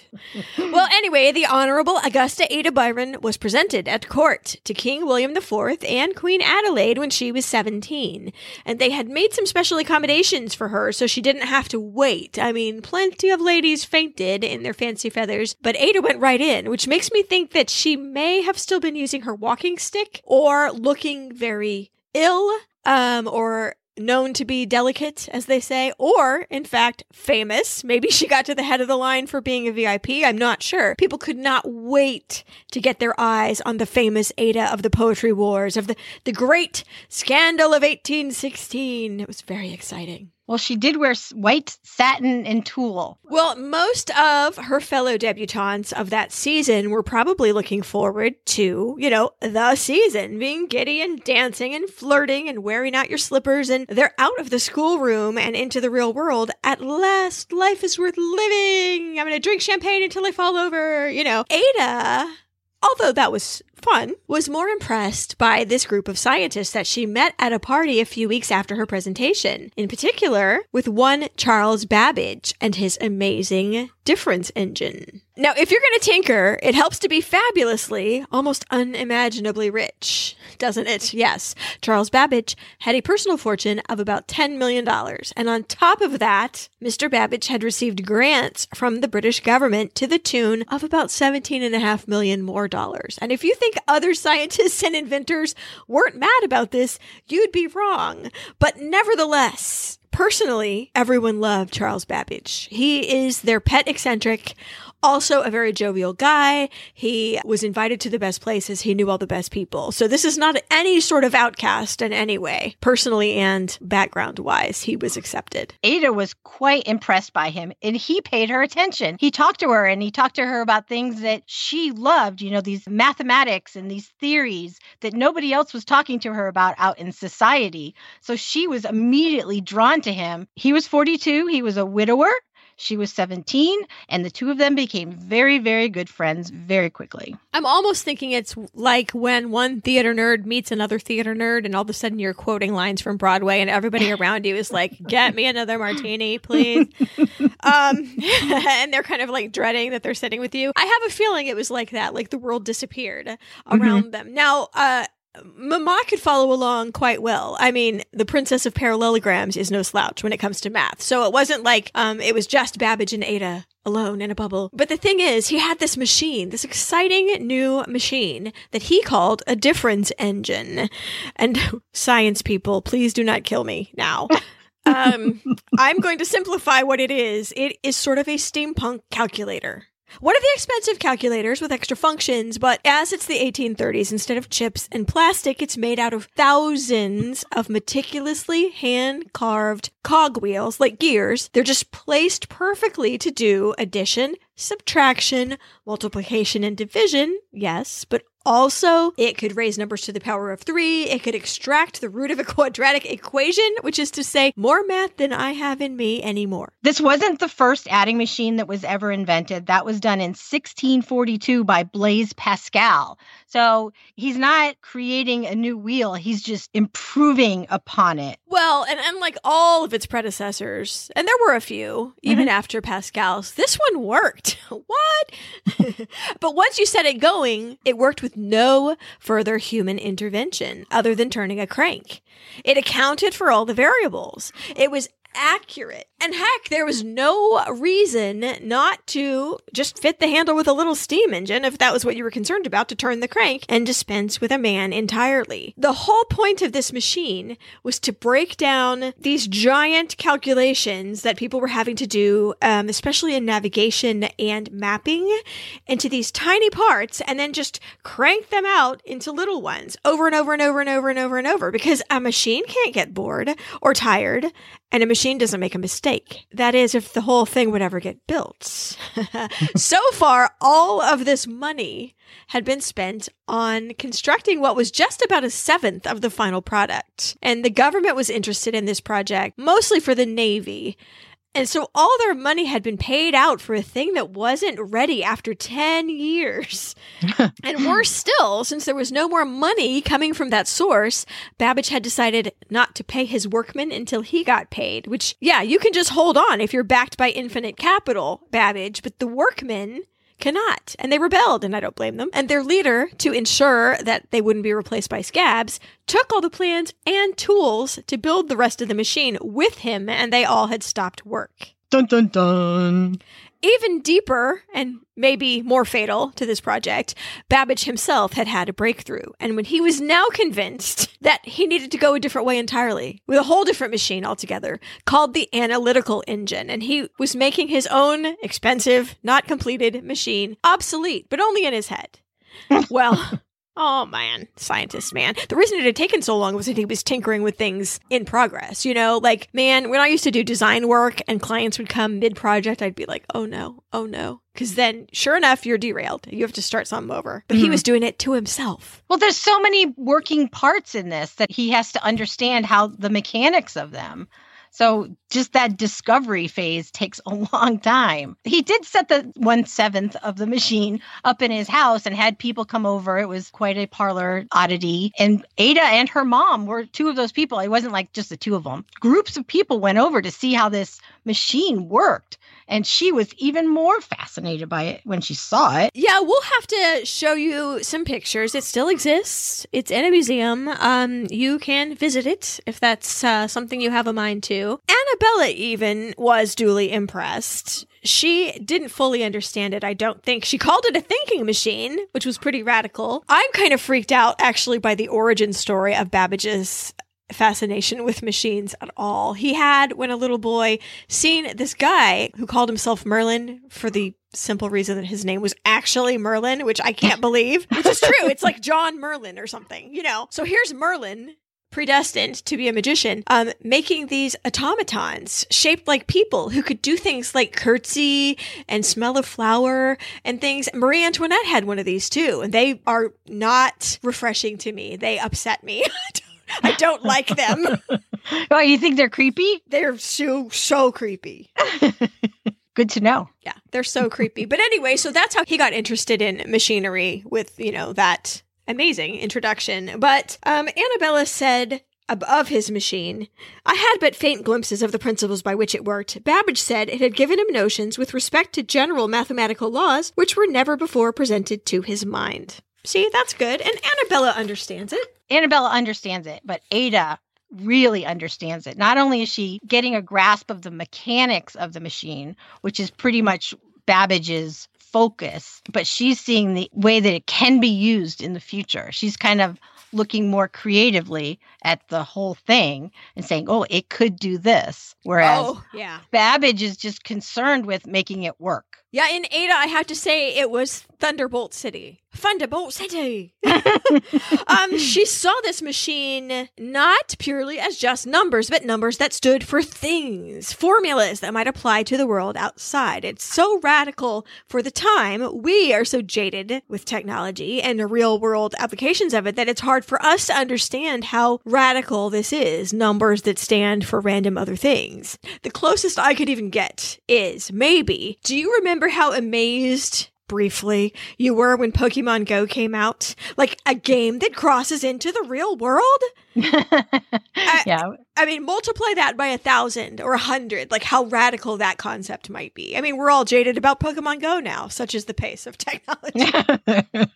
well, anyway, the Honorable Augusta Ada Byron was presented at court to King William IV and Queen Adelaide when she was 17. And they had made some special accommodations for her so she didn't have to wait. I mean, plenty of ladies fainted in their fancy feathers, but Ada went right in, which makes me think that she may have still been using her walking stick or looking very ill um, or known to be delicate, as they say, or in fact famous. Maybe she got to the head of the line for being a VIP. I'm not sure. People could not wait to get their eyes on the famous Ada of the Poetry Wars, of the, the great scandal of 1816. It was very exciting. Well, she did wear white satin and tulle. Well, most of her fellow debutantes of that season were probably looking forward to, you know, the season, being giddy and dancing and flirting and wearing out your slippers. And they're out of the schoolroom and into the real world. At last, life is worth living. I'm going to drink champagne until I fall over. You know, Ada although that was fun, was more impressed by this group of scientists that she met at a party a few weeks after her presentation, in particular with one Charles Babbage and his amazing difference engine. Now, if you're going to tinker, it helps to be fabulously, almost unimaginably rich, doesn't it? Yes. Charles Babbage had a personal fortune of about $10 million. And on top of that, Mr. Babbage had received grants from the British government to the tune of about 17.5 million more dollars. And if you think other scientists and inventors weren't mad about this, you'd be wrong. But nevertheless, personally, everyone loved Charles Babbage. He is their pet eccentric, also a very jovial guy. He was invited to the best places. He knew all the best people. So this is not any sort of outcast in any way, personally and background wise. He was accepted. Ada was quite impressed by him and he paid her attention. He talked to her and he talked to her about things that she loved, you know, these mathematics and these theories that nobody else was talking to her about out in society. So she was immediately drawn to him. He was 42, he was a widower. She was 17, and the two of them became very, very good friends very quickly. I'm almost thinking it's like when one theater nerd meets another theater nerd, and all of a sudden you're quoting lines from Broadway, and everybody around you is like, Get me another martini, please. um, and they're kind of like dreading that they're sitting with you. I have a feeling it was like that, like the world disappeared around mm-hmm. them. Now, uh, Mama could follow along quite well. I mean, the princess of parallelograms is no slouch when it comes to math. So it wasn't like um, it was just Babbage and Ada alone in a bubble. But the thing is, he had this machine, this exciting new machine that he called a difference engine. And science people, please do not kill me now. um, I'm going to simplify what it is. It is sort of a steampunk calculator. One of the expensive calculators with extra functions, but as it's the 1830s, instead of chips and plastic, it's made out of thousands of meticulously hand carved cogwheels, like gears. They're just placed perfectly to do addition, subtraction, multiplication, and division, yes, but also, it could raise numbers to the power of three. It could extract the root of a quadratic equation, which is to say, more math than I have in me anymore. This wasn't the first adding machine that was ever invented. That was done in 1642 by Blaise Pascal. So he's not creating a new wheel, he's just improving upon it. Well, and unlike all of its predecessors, and there were a few, even mm-hmm. after Pascal's, this one worked. what? but once you set it going, it worked with no further human intervention other than turning a crank. It accounted for all the variables. It was accurate. And heck, there was no reason not to just fit the handle with a little steam engine if that was what you were concerned about to turn the crank and dispense with a man entirely. The whole point of this machine was to break down these giant calculations that people were having to do, um, especially in navigation and mapping, into these tiny parts and then just crank them out into little ones over and over and over and over and over and over because a machine can't get bored or tired and a machine doesn't make a mistake. That is, if the whole thing would ever get built. so far, all of this money had been spent on constructing what was just about a seventh of the final product. And the government was interested in this project mostly for the Navy. And so all their money had been paid out for a thing that wasn't ready after 10 years. and worse still, since there was no more money coming from that source, Babbage had decided not to pay his workmen until he got paid, which, yeah, you can just hold on if you're backed by infinite capital, Babbage, but the workmen cannot. And they rebelled, and I don't blame them. And their leader, to ensure that they wouldn't be replaced by scabs, took all the plans and tools to build the rest of the machine with him, and they all had stopped work. Dun dun dun. Even deeper and maybe more fatal to this project, Babbage himself had had a breakthrough. And when he was now convinced that he needed to go a different way entirely, with a whole different machine altogether, called the analytical engine, and he was making his own expensive, not completed machine obsolete, but only in his head. well, Oh man, scientist man. The reason it had taken so long was that he was tinkering with things in progress. You know, like, man, when I used to do design work and clients would come mid project, I'd be like, oh no, oh no. Because then, sure enough, you're derailed. You have to start something over. But he Mhm. was doing it to himself. Well, there's so many working parts in this that he has to understand how the mechanics of them. So just that discovery phase takes a long time. He did set the one seventh of the machine up in his house and had people come over. It was quite a parlor oddity. And Ada and her mom were two of those people. It wasn't like just the two of them. Groups of people went over to see how this machine worked. And she was even more fascinated by it when she saw it. Yeah, we'll have to show you some pictures. It still exists. It's in a museum. Um, you can visit it if that's uh, something you have a mind to. Annabella even was duly impressed. She didn't fully understand it, I don't think. She called it a thinking machine, which was pretty radical. I'm kind of freaked out actually by the origin story of Babbage's fascination with machines at all. He had, when a little boy, seen this guy who called himself Merlin for the simple reason that his name was actually Merlin, which I can't believe, which is true. It's like John Merlin or something, you know? So here's Merlin. Predestined to be a magician, um, making these automatons shaped like people who could do things like curtsy and smell a flower and things. Marie Antoinette had one of these too, and they are not refreshing to me. They upset me. I don't like them. Oh, you think they're creepy? They're so so creepy. Good to know. Yeah, they're so creepy. But anyway, so that's how he got interested in machinery with, you know, that amazing introduction. But um, Annabella said ab- of his machine, I had but faint glimpses of the principles by which it worked. Babbage said it had given him notions with respect to general mathematical laws which were never before presented to his mind. See, that's good. And Annabella understands it. Annabella understands it, but Ada really understands it. Not only is she getting a grasp of the mechanics of the machine, which is pretty much Babbage's focus, but she's seeing the way that it can be used in the future. She's kind of looking more creatively at the whole thing and saying, oh, it could do this. Whereas oh, yeah. Babbage is just concerned with making it work. Yeah, in Ada, I have to say it was Thunderbolt City. Thunderbolt City. um, she saw this machine not purely as just numbers, but numbers that stood for things, formulas that might apply to the world outside. It's so radical for the time. We are so jaded with technology and the real world applications of it that it's hard for us to understand how radical this is. Numbers that stand for random other things. The closest I could even get is maybe, do you remember how amazed briefly you were when Pokemon Go came out? Like a game that crosses into the real world? yeah. I mean, multiply that by a thousand or a hundred, like how radical that concept might be. I mean, we're all jaded about Pokemon Go now, such is the pace of technology.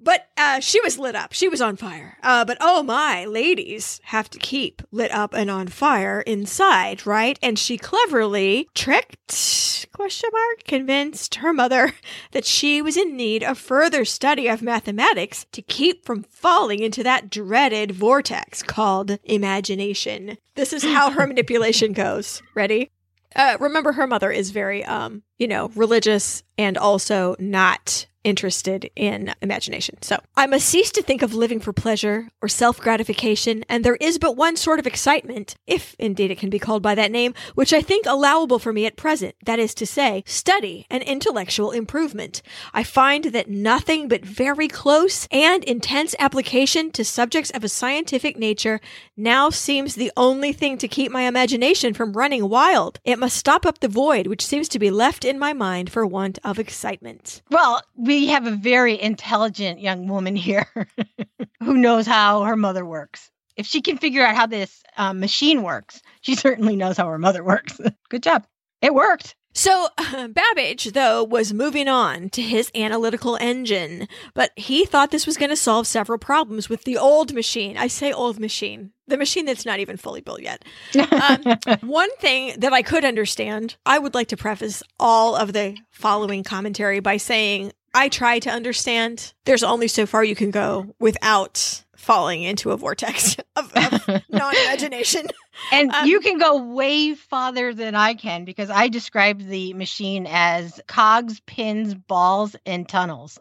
but uh, she was lit up. She was on fire. Uh, but oh my, ladies have to keep lit up and on fire inside, right? And she cleverly tricked, question mark, convinced her mother that she was in need of further study of mathematics to keep from falling into that dreaded vortex called imagination. This is how her manipulation goes. Ready? Uh, remember, her mother is very, um, you know, religious and also not interested in imagination. So I must cease to think of living for pleasure or self gratification, and there is but one sort of excitement, if indeed it can be called by that name, which I think allowable for me at present, that is to say, study and intellectual improvement. I find that nothing but very close and intense application to subjects of a scientific nature now seems the only thing to keep my imagination from running wild. It must stop up the void which seems to be left in my mind for want of excitement. Well, we have a very intelligent young woman here who knows how her mother works. If she can figure out how this um, machine works, she certainly knows how her mother works. Good job. It worked. So, Babbage, though, was moving on to his analytical engine, but he thought this was going to solve several problems with the old machine. I say old machine, the machine that's not even fully built yet. Um, one thing that I could understand, I would like to preface all of the following commentary by saying I try to understand. There's only so far you can go without falling into a vortex of, of non imagination. And Um, you can go way farther than I can because I describe the machine as cogs, pins, balls, and tunnels.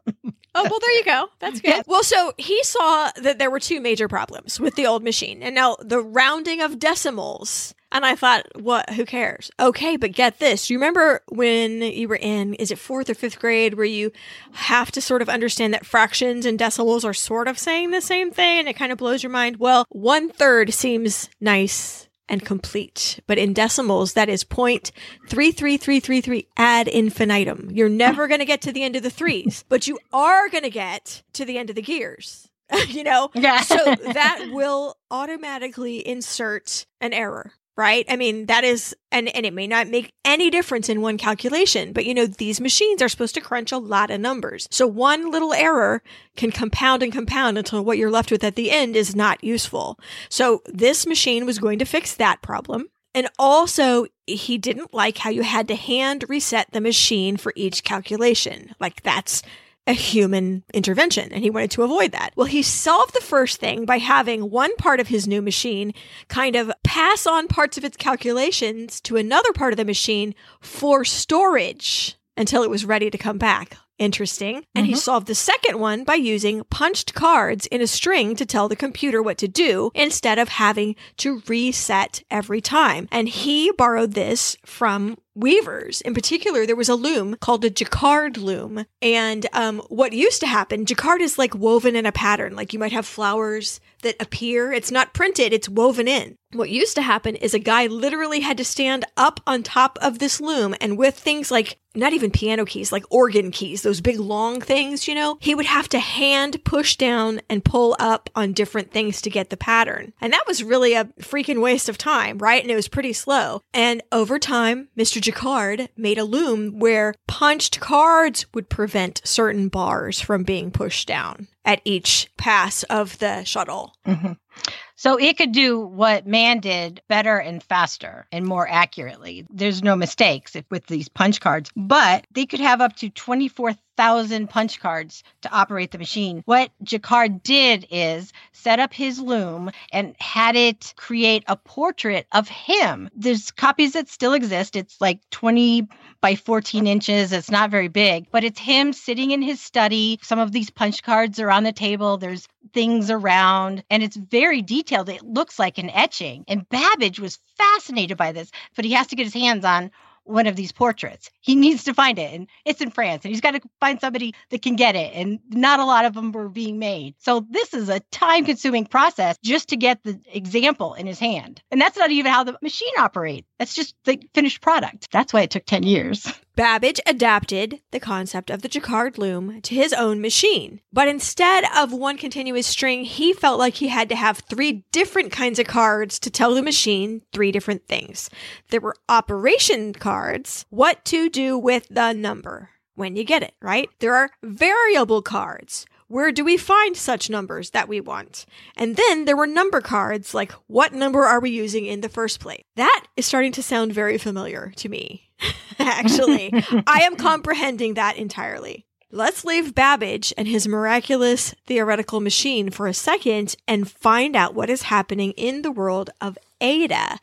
Oh, well, there you go. That's good. Well, so he saw that there were two major problems with the old machine. And now the rounding of decimals. And I thought, what? Who cares? Okay, but get this. Do you remember when you were in, is it fourth or fifth grade, where you have to sort of understand that fractions and decimals are sort of saying the same thing and it kind of blows your mind? Well, one third seems nice and complete. But in decimals, that is point three three three three three ad infinitum. You're never going to get to the end of the threes, but you are going to get to the end of the gears. you know, Yeah. so that will automatically insert an error. Right? I mean, that is, and, and it may not make any difference in one calculation, but you know, these machines are supposed to crunch a lot of numbers. So one little error can compound and compound until what you're left with at the end is not useful. So this machine was going to fix that problem. And also, he didn't like how you had to hand reset the machine for each calculation. Like that's a human intervention, and he wanted to avoid that. Well, he solved the first thing by having one part of his new machine kind of pass on parts of its calculations to another part of the machine for storage until it was ready to come back. Interesting. And he solved the second one by using punched cards in a string to tell the computer what to do instead of having to reset every time. And he borrowed this from weavers. In particular, there was a loom called a jacquard loom. And um, what used to happen, jacquard is like woven in a pattern. Like you might have flowers that appear. It's not printed, it's woven in. What used to happen is a guy literally had to stand up on top of this loom and with things like not even piano keys, like organ keys, those big long things, you know, he would have to hand push down and pull up on different things to get the pattern. And that was really a freaking waste of time, right? And it was pretty slow. And over time, Mr. Jacquard made a loom where punched cards would prevent certain bars from being pushed down at each pass of the shuttle. Mhm. So it could do what man did better and faster and more accurately. There's no mistakes with these punch cards, but they could have up to 24,000 punch cards to operate the machine. What Jacquard did is set up his loom and had it create a portrait of him. There's copies that still exist. It's like 20 by 14 inches. It's not very big, but it's him sitting in his study. Some of these punch cards are on the table. There's things around and it's very detailed. It looks like an etching. And Babbage was fascinated by this, but he has to get his hands on one of these portraits. He needs to find it and it's in France and he's got to find somebody that can get it and not a lot of them were being made. So this is a time consuming process just to get the example in his hand. And that's not even how the machine operates. That's just the finished product. That's why it took 10 years. Babbage adapted the concept of the jacquard loom to his own machine. But instead of one continuous string, he felt like he had to have three different kinds of cards to tell the machine three different things. There were operation cards, what to do with the number when you get it, right? There are variable cards. Where do we find such numbers that we want? And then there were number cards, like what number are we using in the first place? That is starting to sound very familiar to me. Actually, I am comprehending that entirely. Let's leave Babbage and his miraculous theoretical machine for a second and find out what is happening in the world of Ada.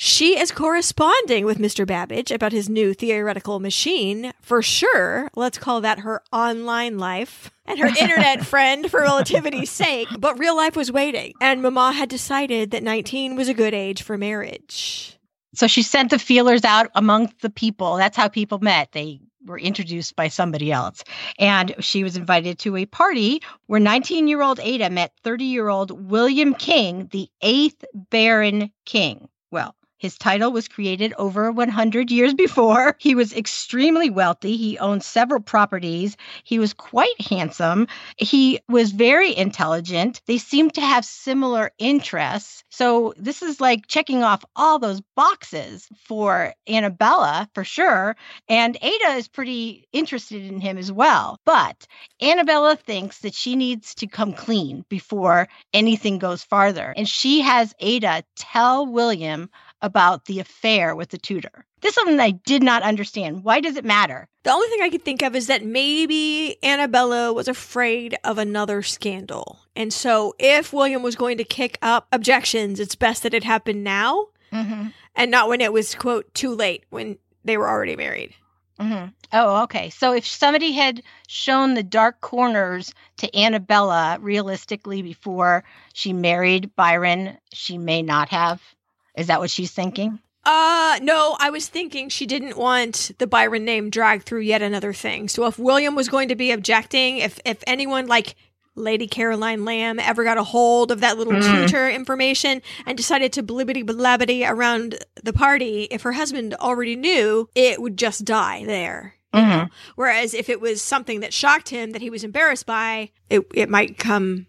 She is corresponding with Mr. Babbage about his new theoretical machine. For sure, let's call that her online life and her internet friend for relativity's sake. But real life was waiting, and Mama had decided that 19 was a good age for marriage. So she sent the feelers out among the people. That's how people met. They were introduced by somebody else. And she was invited to a party where 19 year old Ada met 30 year old William King, the eighth Baron King. His title was created over 100 years before. He was extremely wealthy. He owned several properties. He was quite handsome. He was very intelligent. They seemed to have similar interests. So, this is like checking off all those boxes for Annabella for sure. And Ada is pretty interested in him as well. But Annabella thinks that she needs to come clean before anything goes farther. And she has Ada tell William about the affair with the tutor. This is something I did not understand. Why does it matter? The only thing I could think of is that maybe Annabella was afraid of another scandal. And so if William was going to kick up objections, it's best that it happened now Mm-hmm. and not when it was, quote, too late when they were already married. Mm-hmm. Oh, okay. So if somebody had shown the dark corners to Annabella realistically before she married Byron, she may not have. Is that what she's thinking? Uh, no, I was thinking she didn't want the Byron name dragged through yet another thing. So if William was going to be objecting, if if anyone like Lady Caroline Lamb ever got a hold of that little Mm. tutor information and decided to blibbity blabbity around the party, if her husband already knew, it would just die there. you know? Mhm. Whereas if it was something that shocked him that he was embarrassed by, it it might come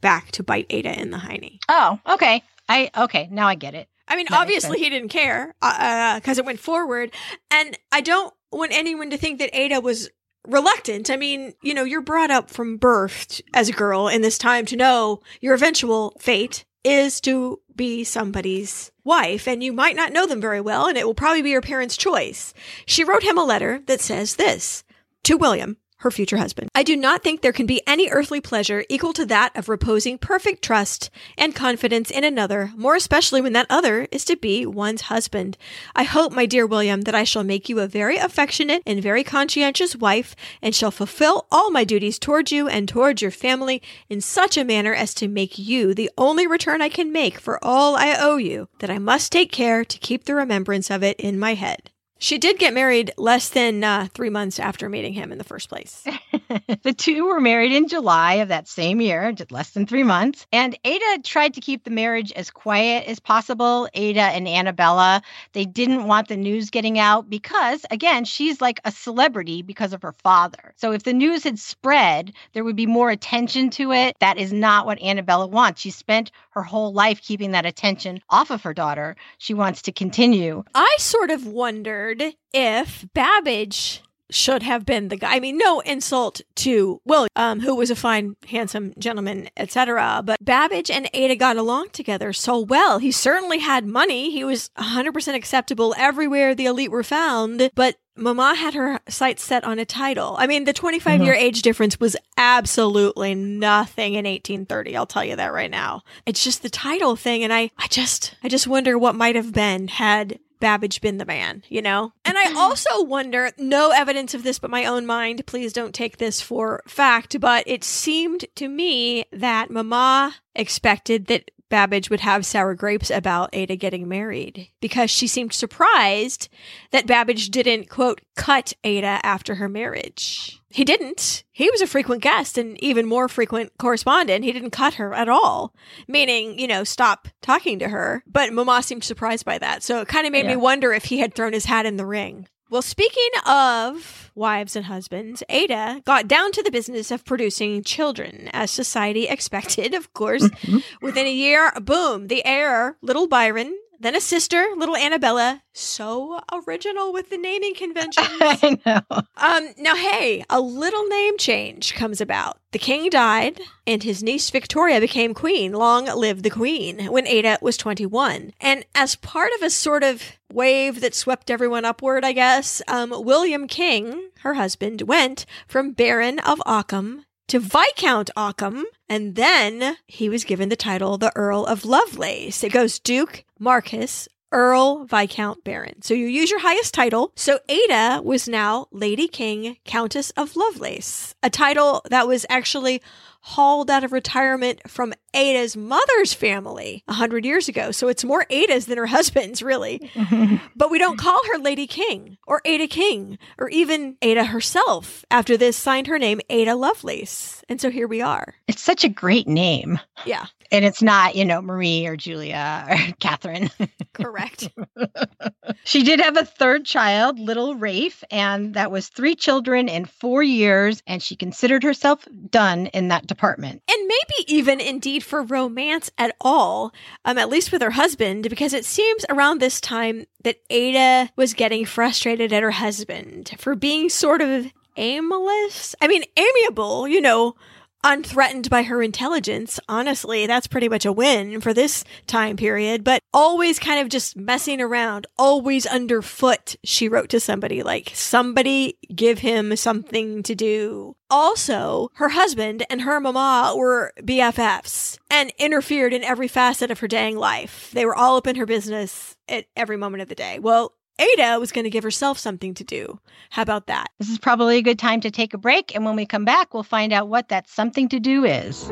back to bite Ada in the hiney. Oh, okay. I okay. Now I get it. I mean, That obviously he didn't care uh, uh, because it went forward, and I don't want anyone to think that Ada was reluctant. I mean, you know, you're brought up from birth as a girl in this time to know your eventual fate is to be somebody's wife, and you might not know them very well, and it will probably be your parents' choice. She wrote him a letter that says this to William. Her future husband. I do not think there can be any earthly pleasure equal to that of reposing perfect trust and confidence in another, more especially when that other is to be one's husband. I hope, my dear William, that I shall make you a very affectionate and very conscientious wife, and shall fulfill all my duties towards you and towards your family in such a manner as to make you the only return I can make for all I owe you, that I must take care to keep the remembrance of it in my head. She did get married less than uh, three months after meeting him in the first place. the two were married in July of that same year, just less than three months. And Ada tried to keep the marriage as quiet as possible. Ada and Annabella, they didn't want the news getting out because, again, she's like a celebrity because of her father. So if the news had spread, there would be more attention to it. That is not what Annabella wants. She spent her whole life keeping that attention off of her daughter. She wants to continue. I sort of wondered if Babbage should have been the guy. I mean, no insult to Will, um, who was a fine, handsome gentleman, etc. But Babbage and Ada got along together so well. He certainly had money. He was 100% acceptable everywhere the elite were found. But Mama had her sights set on a title. I mean, the 25 year age difference was absolutely nothing in 1830. I'll tell you that right now. It's just the title thing. And I, I just, I just wonder what might have been had Babbage been the man, you know? And I also wonder, no evidence of this but my own mind, please don't take this for fact, but it seemed to me that Mama expected that Babbage would have sour grapes about Ada getting married because she seemed surprised that Babbage didn't, quote, cut Ada after her marriage. He didn't. He was a frequent guest and even more frequent correspondent. He didn't cut her at all, meaning, you know, stop talking to her. But Mama seemed surprised by that. So it kind of made me wonder if he had thrown his hat in the ring. Well, speaking of wives and husbands, Ada got down to the business of producing children, as society expected, of course. Mm-hmm. Within a year, boom, the heir, little Byron, then a sister, little Annabella. So original with the naming conventions. I know. Um, now, hey, a little name change comes about. The king died, and his niece Victoria became queen. Long live the queen, when Ada was 21. And as part of a sort of wave that swept everyone upward, I guess, um, William King, her husband, went from Baron of Ockham to Viscount Ockham, and then he was given the title the Earl of Lovelace. It goes Duke, Marquis, Earl Viscount Baron. So you use your highest title. So Ada was now Lady King, Countess of Lovelace, a title that was actually hauled out of retirement from Ada's mother's family a hundred years ago. So it's more Ada's than her husband's, really. but we don't call her Lady King or Ada King or even Ada herself. After this, signed her name Ada Lovelace. And so here we are. It's such a great name. Yeah, And it's not, you know, Marie or Julia or Catherine. correct. she did have a third child, little Rafe, and that was three children in four years. And she considered herself done in that department. and maybe even indeed for romance at all, um, at least with her husband, because it seems around this time that Ada was getting frustrated at her husband for being sort of aimless. I mean, amiable, you know, unthreatened by her intelligence. Honestly, that's pretty much a win for this time period, but always kind of just messing around, always underfoot, she wrote to somebody like, somebody give him something to do. Also, her husband and her mama were BFFs and interfered in every facet of her dang life. They were all up in her business at every moment of the day. Well, Ada was going to give herself something to do. How about that? This is probably a good time to take a break. And when we come back, we'll find out what that something to do is.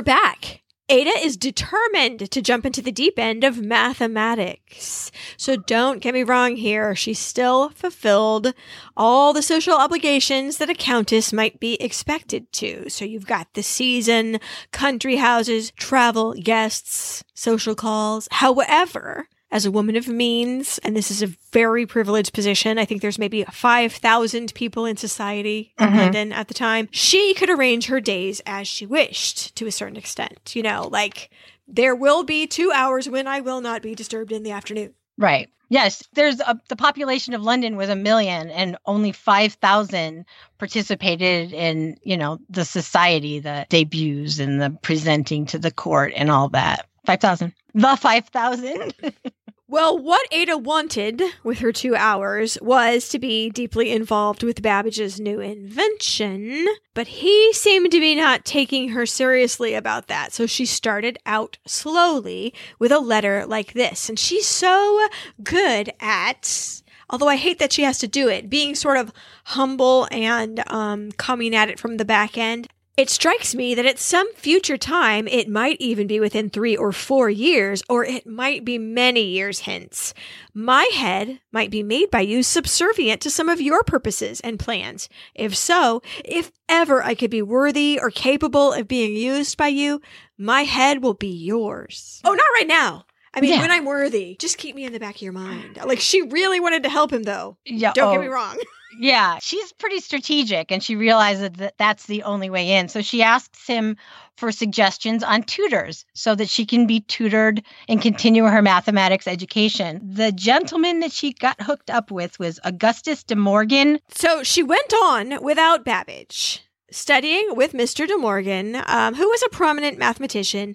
We're back. Ada is determined to jump into the deep end of mathematics. So don't get me wrong here. She still fulfilled all the social obligations that a countess might be expected to. So you've got the season, country houses, travel, guests, social calls. However, as a woman of means, and this is a very privileged position. I think there's maybe 5,000 people in society in Mhm. London at the time. She could arrange her days as she wished to a certain extent. You know, like there will be two hours when I will not be disturbed in the afternoon. Right. Yes, there's a, the population of London was a million and only 5,000 participated in, you know, the society, the debuts and the presenting to the court and all that. 5,000. The 5,000. Well, what Ada wanted with her two hours was to be deeply involved with Babbage's new invention, but he seemed to be not taking her seriously about that. So she started out slowly with a letter like this. And she's so good at, although I hate that she has to do it, being sort of humble and um, coming at it from the back end. It strikes me that at some future time, it might even be within three or four years, or it might be many years hence. My head might be made by you subservient to some of your purposes and plans. If so, if ever I could be worthy or capable of being used by you, my head will be yours. Oh, not right now. I mean, Yeah. when I'm worthy, just keep me in the back of your mind. Like, she really wanted to help him, though. yeah. Don't get oh, me wrong. Yeah, she's pretty strategic and she realizes that that's the only way in. So she asks him for suggestions on tutors so that she can be tutored and continue her mathematics education. The gentleman that she got hooked up with was Augustus de Morgan. So she went on without Babbage, studying with Mr. De Morgan, um, who was a prominent mathematician,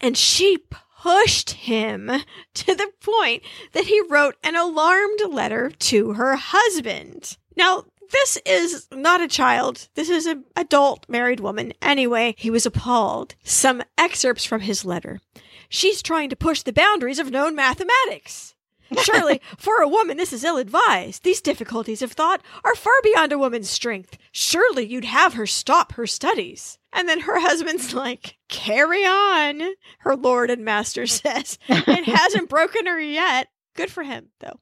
and she pushed him to the point that he wrote an alarmed letter to her husband. Now, this is not a child. This is an adult married woman. Anyway, he was appalled. Some excerpts from his letter. She's trying to push the boundaries of known mathematics. Surely, for a woman, this is ill advised. These difficulties of thought are far beyond a woman's strength. Surely you'd have her stop her studies. And then her husband's like, carry on, her lord and master says. It hasn't broken her yet. Good for him, though.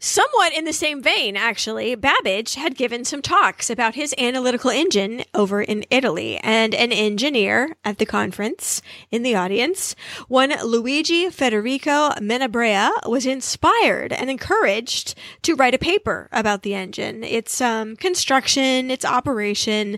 Somewhat in the same vein, actually, Babbage had given some talks about his analytical engine over in Italy, and an engineer at the conference in the audience, one Luigi Federico Menabrea, was inspired and encouraged to write a paper about the engine, its um, construction, its operation.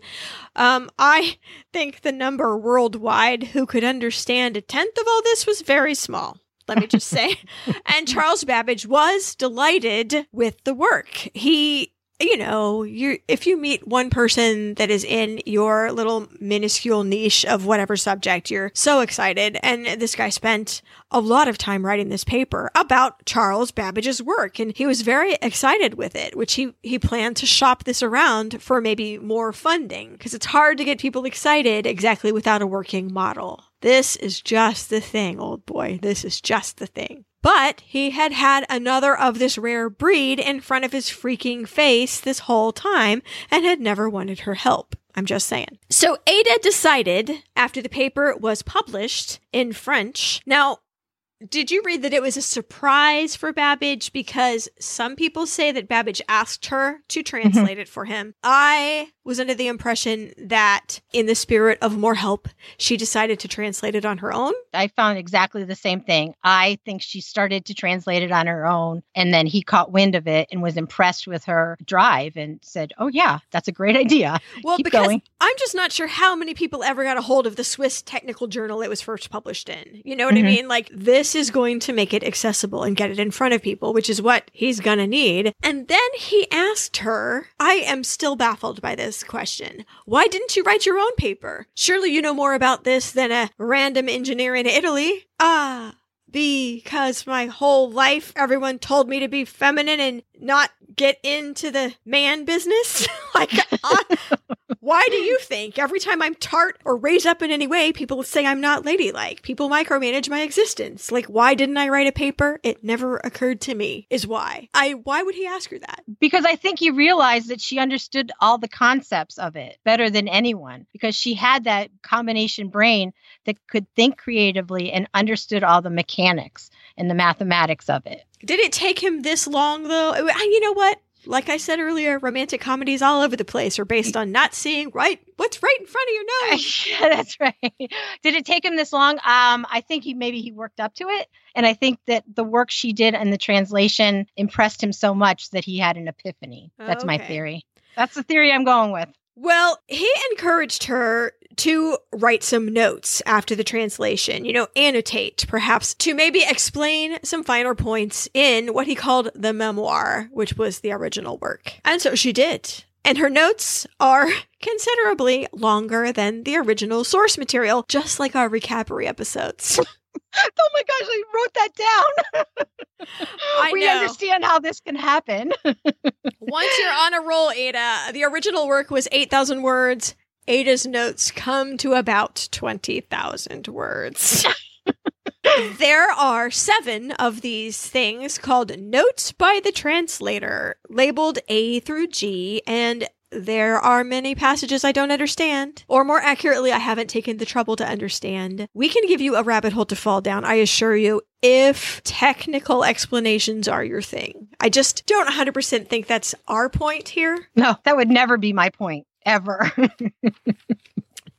Um, I think the number worldwide who could understand a tenth of all this was very small let me just say. and Charles Babbage was delighted with the work. He you know, you if you meet one person that is in your little minuscule niche of whatever subject, you're so excited. And this guy spent a lot of time writing this paper about Charles Babbage's work, and he was very excited with it, which he he planned to shop this around for maybe more funding because it's hard to get people excited exactly without a working model. This is just the thing, old boy. This is just the thing. But he had had another of this rare breed in front of his freaking face this whole time and had never wanted her help. I'm just saying. So Ada decided after the paper was published in French. Now, did you read that it was a surprise for Babbage? Because some people say that Babbage asked her to translate it for him. I was under the impression that, in the spirit of more help, she decided to translate it on her own. I found exactly the same thing. I think she started to translate it on her own, and then he caught wind of it and was impressed with her drive and said, Oh, yeah, that's a great idea. Well, Keep because going. I'm just not sure how many people ever got a hold of the Swiss technical journal it was first published in. You know what I Mhm. mean? Like, this is going to make it accessible and get it in front of people, which is what he's gonna need. And then he asked her, I am still baffled by this question. Why didn't you write your own paper? Surely you know more about this than a random engineer in Italy. Ah. Because my whole life everyone told me to be feminine and not get into the man business. like, I, why do you think every time I'm tart or raise up in any way, people say I'm not ladylike? People micromanage my existence. Like, why didn't I write a paper? It never occurred to me. Is why. I. Why would he ask her that? because I think he realized that she understood all the concepts of it better than anyone because she had that combination brain that could think creatively and understood all the mechanics and the mathematics of it. Did it take him this long though? You know what? Like I said earlier, romantic comedies all over the place are based on not seeing right what's right in front of your nose. yeah, that's right. Did it take him this long? Um, I think he maybe he worked up to it, and I think that the work she did and the translation impressed him so much that he had an epiphany. That's my theory. That's the theory I'm going with. Well, he encouraged her to write some notes after the translation, you know, annotate, perhaps to maybe explain some finer points in what he called the memoir, which was the original work. And so she did. And her notes are considerably longer than the original source material, just like our recapery episodes. Oh my gosh, I wrote that down. I we know. understand how this can happen. Once you're on a roll, Ada, the original work was 8,000 words. Ada's notes come to about 20,000 words. there are seven of these things called Notes by the Translator, labeled A through G, and there are many passages I don't understand. Or more accurately, I haven't taken the trouble to understand. We can give you a rabbit hole to fall down, I assure you, if technical explanations are your thing. I just don't 100% think that's our point here. no, that would never be my point ever.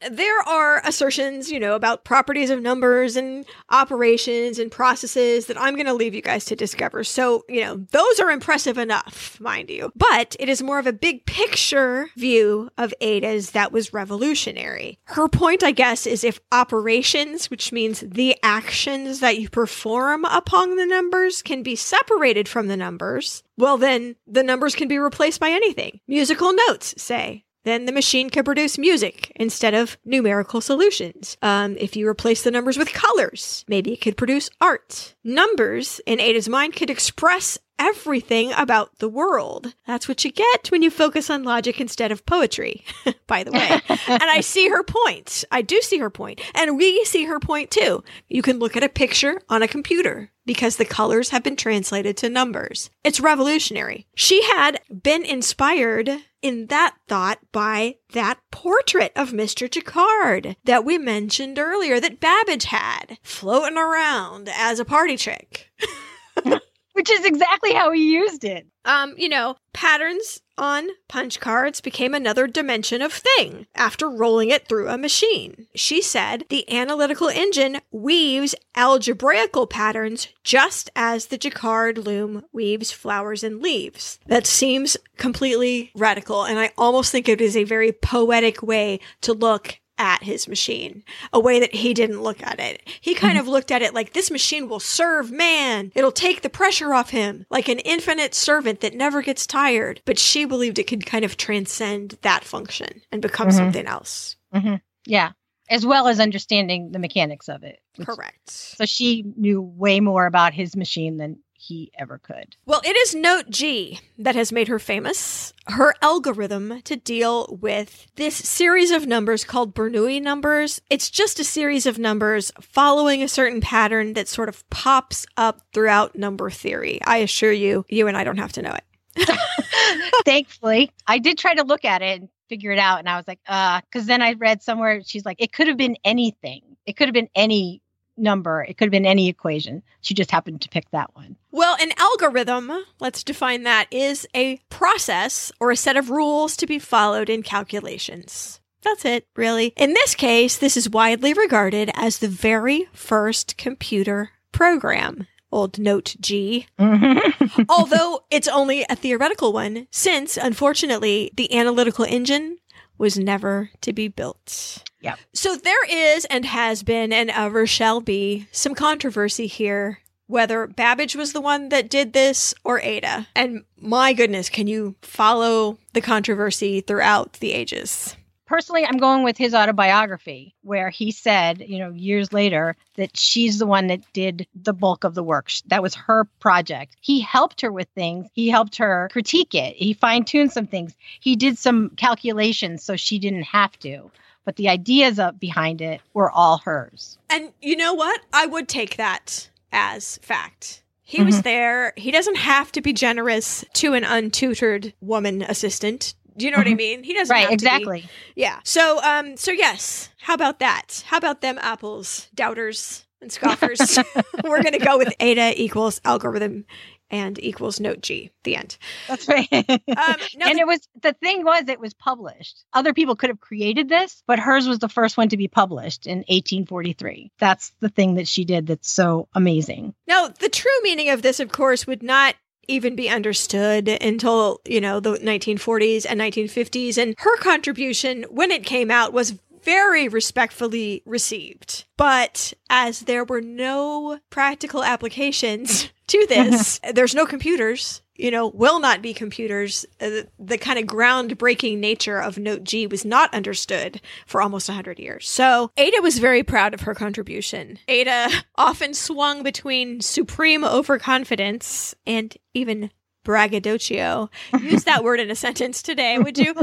there are assertions, you know, about properties of numbers and operations and processes that I'm going to leave you guys to discover. So, you know, those are impressive enough, mind you. But it is more of a big picture view of Ada's that was revolutionary. Her point, I guess, is if operations, which means the actions that you perform upon the numbers, can be separated from the numbers, well, then the numbers can be replaced by anything. Musical notes, say. Then the machine could produce music instead of numerical solutions. Um, if you replace the numbers with colors, maybe it could produce art. Numbers in Ada's mind could express everything about the world. That's what you get when you focus on logic instead of poetry, by the way. and I see her point. I do see her point. And we see her point too. You can look at a picture on a computer because the colors have been translated to numbers. It's revolutionary. She had been inspired in that thought by that portrait of Mr. Jacquard that we mentioned earlier that Babbage had floating around as a party trick. Which is exactly how he used it. Um, you know, patterns on punch cards became another dimension of thing after rolling it through a machine. She said the analytical engine weaves algebraical patterns just as the Jacquard loom weaves flowers and leaves. That seems completely radical, and I almost think it is a very poetic way to look at his machine, a way that he didn't look at it. He kind of looked at it like this machine will serve man. It'll take the pressure off him, like an infinite servant that never gets tired. But she believed it could kind of transcend that function and become Mhm. something else. hmm Yeah. As well as understanding the mechanics of it. which- Correct. So she knew way more about his machine than he ever could. Well, it is Note G that has made her famous. Her algorithm to deal with this series of numbers called Bernoulli numbers. It's just a series of numbers following a certain pattern that sort of pops up throughout number theory. I assure you, you and I don't have to know it. Thankfully, I did try to look at it and figure it out. And I was like, uh, because then I read somewhere she's like, it could have been anything. It could have been any number. It could have been any equation. She just happened to pick that one. Well, an algorithm, let's define that, is a process or a set of rules to be followed in calculations. That's it, really. In this case, this is widely regarded as the very first computer program. Old Note G. Although it's only a theoretical one, since, unfortunately, the analytical engine was never to be built. Yep. So there is and has been and uh, ever shall be some controversy here whether Babbage was the one that did this or Ada. And my goodness, can you follow the controversy throughout the ages? Personally, I'm going with his autobiography, where he said, you know, years later, that she's the one that did the bulk of the work. That was her project. He helped her with things. He helped her critique it. He fine tuned some things. He did some calculations so she didn't have to. But the ideas up behind it were all hers. And you know what? I would take that as fact. He was there. He doesn't have to be generous to an untutored woman assistant. Do you know what I Mhm. mean? He doesn't Right, have to be. exactly. Yeah. So um so yes, how about that? How about them apples, doubters and scoffers? We're going to go with Ada equals algorithm and equals note G. The end. That's right. Um no, and the- it was the thing was it was published. Other people could have created this, but hers was the first one to be published in 1843. That's the thing that she did that's so amazing. Now, the true meaning of this, of course, would not even be understood until, you know, the 1940s and 1950s. And her contribution, when it came out, was very respectfully received. But as there were no practical applications to this, there's no computers. You know, will not be computers. Uh, the, the kind of groundbreaking nature of Note G was not understood for almost 100 years. So, Ada was very proud of her contribution. Ada often swung between supreme overconfidence and even braggadocio. Use that word in a sentence today, would you?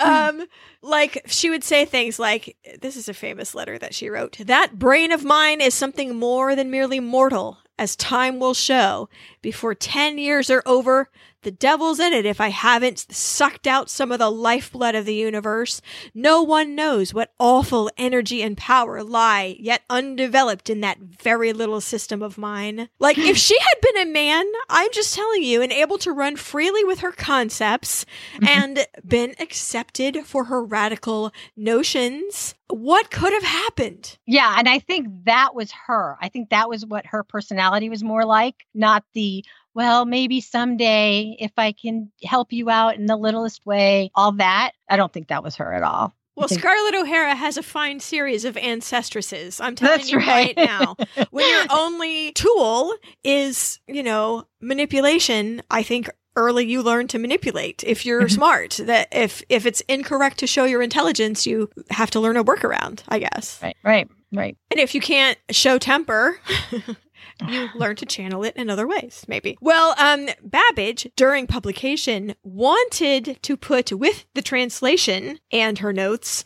Um, like she would say things like, "This is a famous letter that she wrote. That brain of mine is something more than merely mortal, as time will show. Before ten years are over, the devil's in it if I haven't sucked out some of the lifeblood of the universe. No one knows what awful energy and power lie yet undeveloped in that very little system of mine. Like, if she had been a man, I'm just telling you, and able to run freely with her concepts mm-hmm. and been accepted for her radical notions, what could have happened? Yeah, and I think that was her. I think that was what her personality was more like, not the well, maybe someday if I can help you out in the littlest way, all that. I don't think that was her at all. Well, Scarlett O'Hara has a fine series of ancestresses. I'm telling That's you right. right. now. When your only tool is, you know, manipulation, I think early you learn to manipulate if you're Mhm. smart. That if if it's incorrect to show your intelligence, you have to learn a workaround, I guess. Right, right, right. And if you can't show temper, you learn to channel it in other ways, maybe. Well, um, Babbage, during publication, wanted to put with the translation and her notes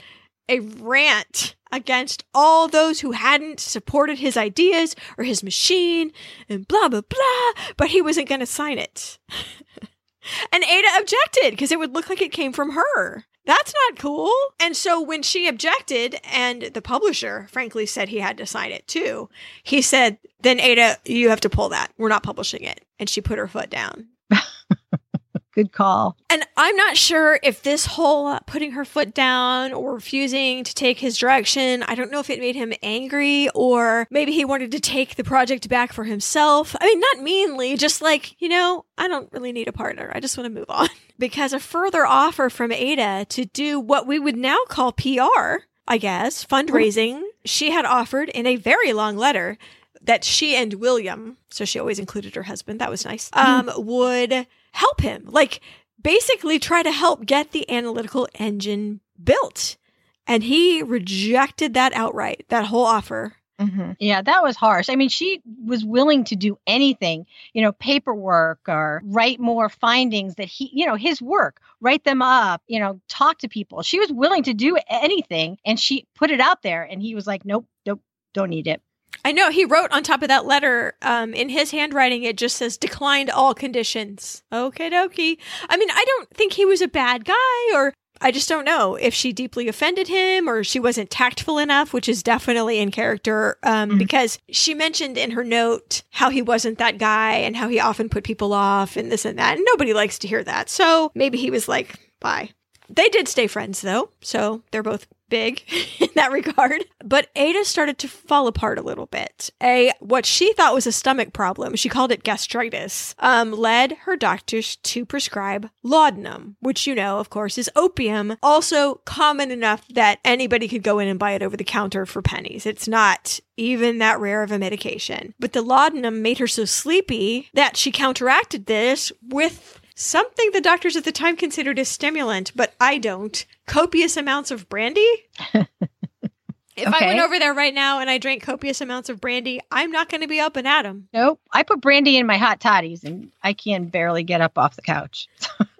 a rant against all those who hadn't supported his ideas or his machine and blah, blah, blah, but he wasn't going to sign it. and Ada objected because it would look like it came from her. That's not cool. And so when she objected, and the publisher frankly said he had to sign it too, he said, Then Ada, you have to pull that. We're not publishing it. And she put her foot down. Good call. And I'm not sure if this whole putting her foot down or refusing to take his direction, I don't know if it made him angry or maybe he wanted to take the project back for himself. I mean, not meanly, just like, you know, I don't really need a partner. I just want to move on. because a further offer from Ada to do what we would now call PR, I guess, fundraising, she had offered in a very long letter that she and William, so she always included her husband, that was nice, um, would help him. Like basically try to help get the analytical engine built. And he rejected that outright, that whole offer. Mm-hmm. Yeah, that was harsh. I mean, she was willing to do anything, you know, paperwork or write more findings that he, you know, his work, write them up, you know, talk to people. She was willing to do anything and she put it out there. And he was like, nope, nope, don't need it. I know he wrote on top of that letter, um, in his handwriting, it just says declined all conditions. Okay, dokie. I mean, I don't think he was a bad guy, or I just don't know if she deeply offended him or she wasn't tactful enough, which is definitely in character, um, mm-hmm. because she mentioned in her note how he wasn't that guy and how he often put people off and this and that. And nobody likes to hear that. So maybe he was like, bye. They did stay friends though, so they're both big in that regard. But Ada started to fall apart a little bit. A what she thought was a stomach problem, she called it gastritis, um, led her doctors to prescribe laudanum, which you know, of course, is opium, also common enough that anybody could go in and buy it over the counter for pennies. It's not even that rare of a medication. But the laudanum made her so sleepy that she counteracted this with something the doctors at the time considered a stimulant, but I don't. Copious amounts of brandy. If okay. I went over there right now and I drank copious amounts of brandy, I'm not going to be up and at 'em. Nope. I put brandy in my hot toddies and I can barely get up off the couch.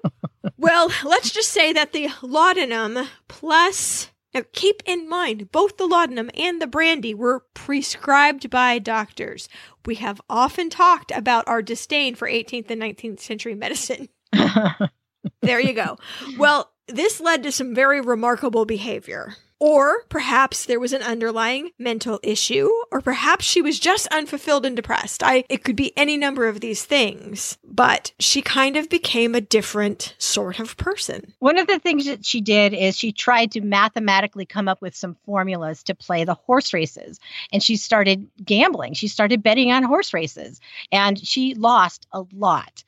well, let's just say that the laudanum plus now, keep in mind, both the laudanum and the brandy were prescribed by doctors. We have often talked about our disdain for 18th and 19th century medicine. there you go. Well, this led to some very remarkable behavior. Or perhaps there was an underlying mental issue, or perhaps she was just unfulfilled and depressed. I it could be any number of these things, but she kind of became a different sort of person. One of the things that she did is she tried to mathematically come up with some formulas to play the horse races. And she started gambling. She started betting on horse races and she lost a lot.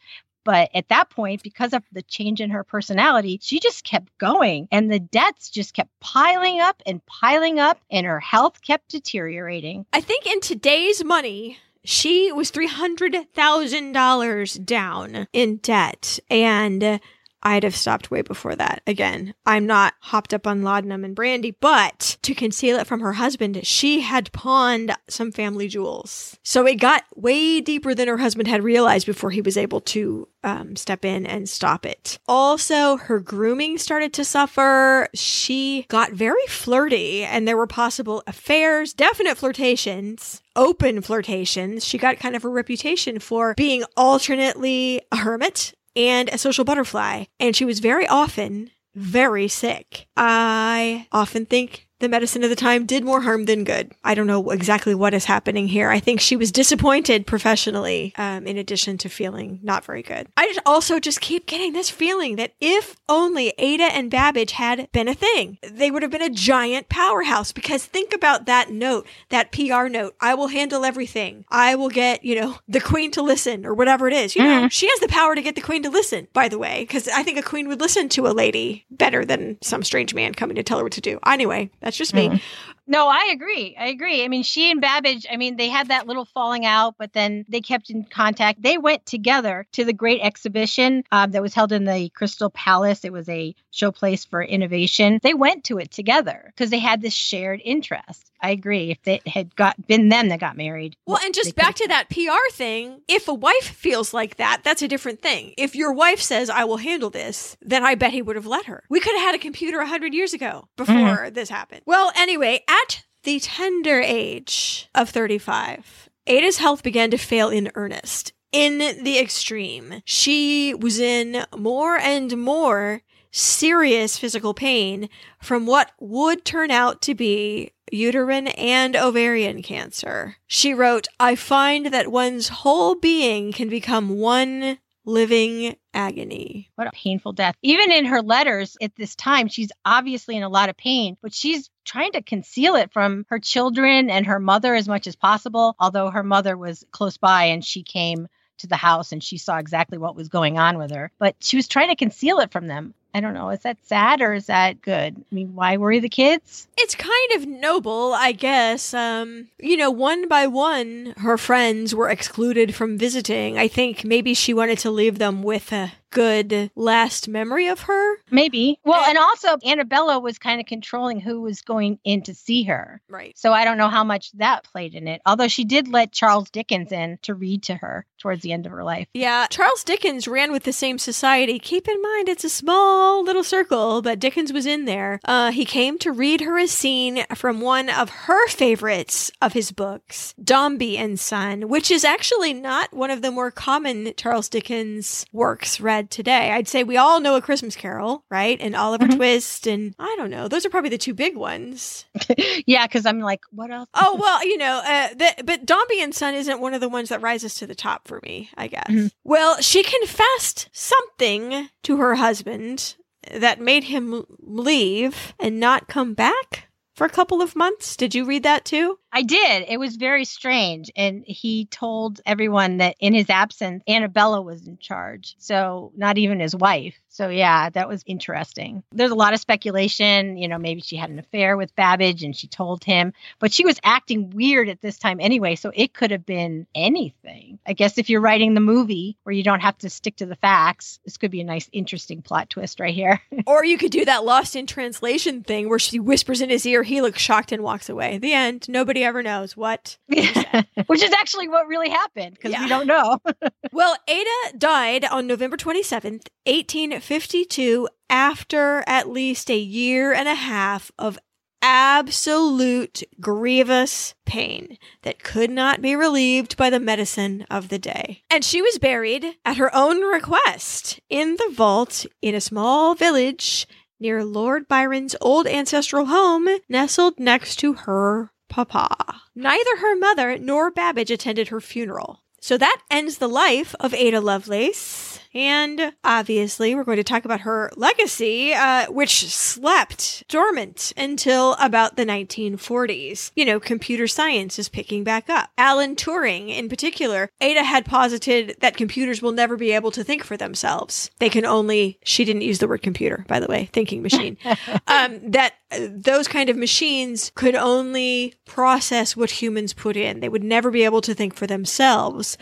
But at that point, because of the change in her personality, she just kept going and the debts just kept piling up and piling up and her health kept deteriorating. I think in today's money, she was $300,000 down in debt. And I'd have stopped way before that. Again, I'm not hopped up on laudanum and brandy, but to conceal it from her husband, she had pawned some family jewels. So it got way deeper than her husband had realized before he was able to um, step in and stop it. Also, her grooming started to suffer. She got very flirty, and there were possible affairs, definite flirtations, open flirtations. She got kind of a reputation for being alternately a hermit and a social butterfly. And she was very often very sick. I often think the medicine of the time did more harm than good. I don't know exactly what is happening here. I think she was disappointed professionally, um, in addition to feeling not very good. I just also just keep getting this feeling that if only Ada and Babbage had been a thing, they would have been a giant powerhouse. Because think about that note, that PR note. I will handle everything. I will get, you know, the queen to listen or whatever it is. You know, mm-hmm. she has the power to get the queen to listen, by the way, because I think a queen would listen to a lady better than some strange man coming to tell her what to do. Anyway, that's that's just me. Mm. No, I agree. I agree. I mean, she and Babbage, I mean, they had that little falling out, but then they kept in contact. They went together to the great exhibition um, that was held in the Crystal Palace. It was a showplace for innovation. They went to it together because they had this shared interest. I agree. If it had got been them that got married. Well, and just back to that PR thing, if a wife feels like that, that's a different thing. If your wife says, I will handle this, then I bet he would have let her. We could have had a computer 100 years ago before mm-hmm. this happened. Well, anyway, at the tender age of 35, Ada's health began to fail in earnest. In the extreme. She was in more and more serious physical pain from what would turn out to be uterine and ovarian cancer. She wrote, I find that one's whole being can become one living agony. What a painful death. Even in her letters at this time, she's obviously in a lot of pain, but she's trying to conceal it from her children and her mother as much as possible. Although her mother was close by and she came to the house and she saw exactly what was going on with her, but she was trying to conceal it from them. I don't know. Is that sad or is that good? I mean, why worry the kids? It's kind of noble, I guess. Um, you know, one by one, her friends were excluded from visiting. I think maybe she wanted to leave them with a good last memory of her. Maybe. Well, and also Annabella was kind of controlling who was going in to see her. Right. So I don't know how much that played in it. Although she did let Charles Dickens in to read to her towards the end of her life. Yeah, Charles Dickens ran with the same society. Keep in mind, it's a small little circle, but Dickens was in there. Uh, he came to read her a scene from one of her favorites of his books, Dombey and Son, which is actually not one of the more common Charles Dickens works read today. I'd say we all know A Christmas Carol, right? And Oliver Mhm. Twist, and I don't know. Those are probably the two big ones. yeah, because I'm like, what else? Oh well, you know, uh, the, but Dombey and Son isn't one of the ones that rises to the top for me. I guess. Mhm. Well, she confessed something to her husband that made him leave and not come back for a couple of months. Did you read that too? I did. It was very strange. And he told everyone that in his absence, Annabella was in charge. So, not even his wife. So, yeah, that was interesting. There's a lot of speculation. You know, maybe she had an affair with Babbage and she told him, but she was acting weird at this time anyway. So, it could have been anything. I guess if you're writing the movie where you don't have to stick to the facts, this could be a nice, interesting plot twist right here. or you could do that lost in translation thing where she whispers in his ear, he looks shocked and walks away. The end. Nobody ever knows what. Which is actually what really happened because Yeah. we don't know. Well, Ada died on November 27th, 1852, after at least a year and a half of absolute grievous pain that could not be relieved by the medicine of the day. And she was buried at her own request in the vault in a small village near Lord Byron's old ancestral home, nestled next to her papa. Neither her mother nor Babbage attended her funeral. So that ends the life of Ada Lovelace. And obviously, we're going to talk about her legacy, uh, which slept dormant until about the 1940s. You know, computer science is picking back up. Alan Turing, in particular, Ada had posited that computers will never be able to think for themselves. They can only, she didn't use the word computer, by the way, thinking machine. um, that uh, those kind of machines could only process what humans put in. They would never be able to think for themselves.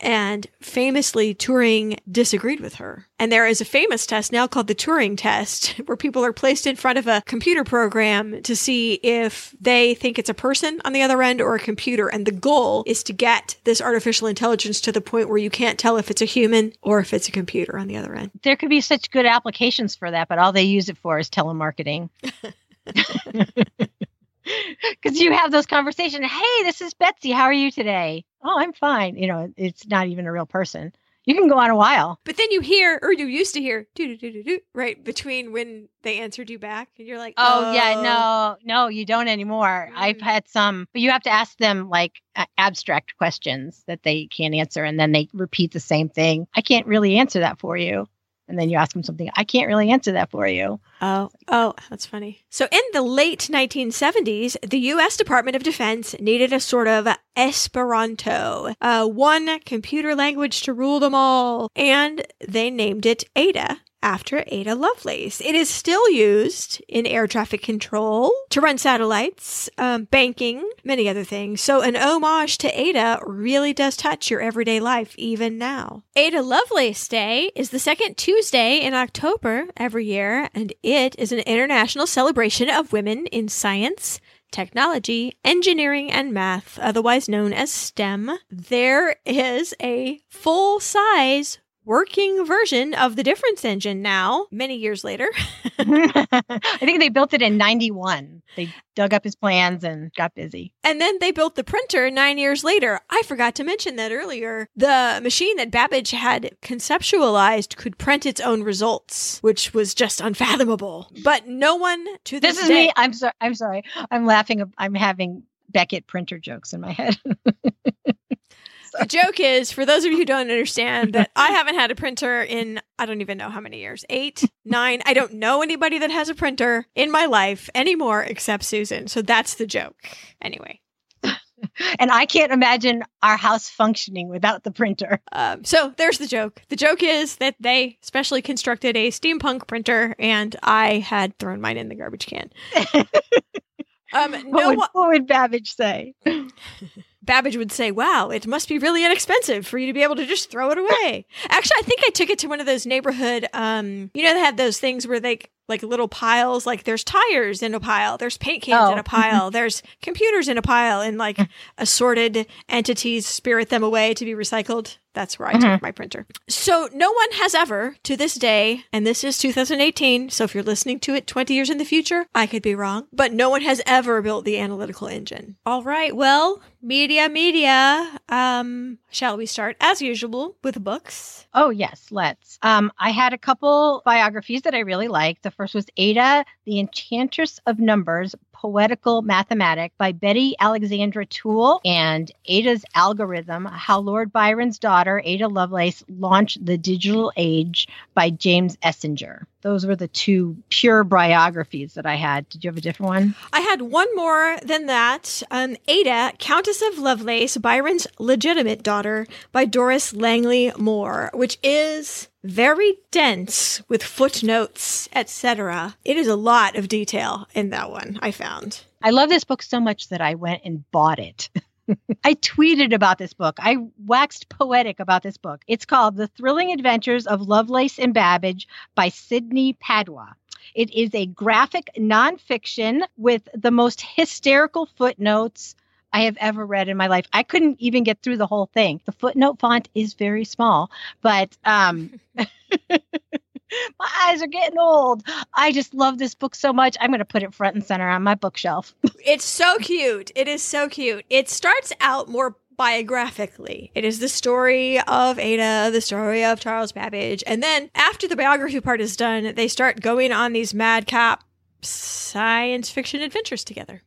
And famously, Turing disagreed with her. And there is a famous test now called the Turing test, where people are placed in front of a computer program to see if they think it's a person on the other end or a computer. And the goal is to get this artificial intelligence to the point where you can't tell if it's a human or if it's a computer on the other end. there could be such good applications for that, but all they use it for is telemarketing. Because you have those conversations. Hey, this is Betsy. How are you today? Oh, I'm fine. You know, it's not even a real person. You can go on a while. But then you hear, or you used to hear, doo doo doo doo, right between when they answered you back, and you're like, Oh, yeah, no, no, you don't anymore. I've Mm. had some, but you have to ask them like abstract questions that they can't answer, and then they repeat the same thing. I can't really answer that for you. And then you ask them something. I can't really answer that for you. Oh, oh, that's funny. So in the late 1970s, the U.S. Department of Defense needed a sort of Esperanto, uh, one computer language to rule them all, and they named it Ada. After Ada Lovelace. It is still used in air traffic control, to run satellites, um, banking, many other things. So, an homage to Ada really does touch your everyday life even now. Ada Lovelace Day is the second Tuesday in October every year, and it is an international celebration of women in science, technology, engineering, and math, otherwise known as STEM. There is a full size working version of the difference engine now, many years later. I think they built it in 91. They dug up his plans and got busy. And then they built the printer nine years later. I forgot to mention that earlier. The machine that Babbage had conceptualized could print its own results, which was just unfathomable. But no one to this, This is day. me. I'm sorry. I'm sorry. I'm laughing. I'm having Beckett printer jokes in my head. The joke is, for those of you who don't understand, that I haven't had a printer in I don't even know how many years eight, nine. I don't know anybody that has a printer in my life anymore except Susan. So that's the joke. Anyway. and I can't imagine our house functioning without the printer. Um, so there's the joke. The joke is that they specially constructed a steampunk printer, and I had thrown mine in the garbage can. Um, What, no would, what would Babbage say? Babbage would say, "Wow, it must be really inexpensive for you to be able to just throw it away." Actually, I think I took it to one of those neighborhood. Um, you know, they have those things where they like little piles. Like there's tires in a pile, there's paint cans in Oh. a pile, there's computers in a pile, and like assorted entities spirit them away to be recycled. That's where I took my printer. So no one has ever, to this day, and this is 2018. So if you're listening to it 20 years in the future, I could be wrong, but no one has ever built the analytical engine. All right. Well, media, media. Um, shall we start as usual with books? Oh, yes, let's. Um, I had a couple biographies that I really liked. The first was Ada, the Enchantress of Numbers, Poetical Mathematic by Betty Alexandra Toole, and Ada's Algorithm, How Lord Byron's Daughter, Ada Lovelace, Launched the Digital Age by James Essinger. Those were the two pure biographies that I had. Did you have a different one? I had one more than that. Um, Ada, Countess of Lovelace, Byron's legitimate daughter, by Doris Langley Moore, which is very dense with footnotes, etc. It is a lot of detail in that one, I found. I love this book so much that I went and bought it. I tweeted about this book. I waxed poetic about this book. It's called The Thrilling Adventures of Lovelace and Babbage by Sydney Padua. It is a graphic nonfiction with the most hysterical footnotes I have ever read in my life. I couldn't even get through the whole thing. The footnote font is very small, but um my eyes are getting old. I just love this book so much. I'm going to put it front and center on my bookshelf. It's so cute. It is so cute. It starts out more biographically. It is the story of Ada, the story of Charles Babbage. And then after the biography part is done, they start going on these madcap science fiction adventures together.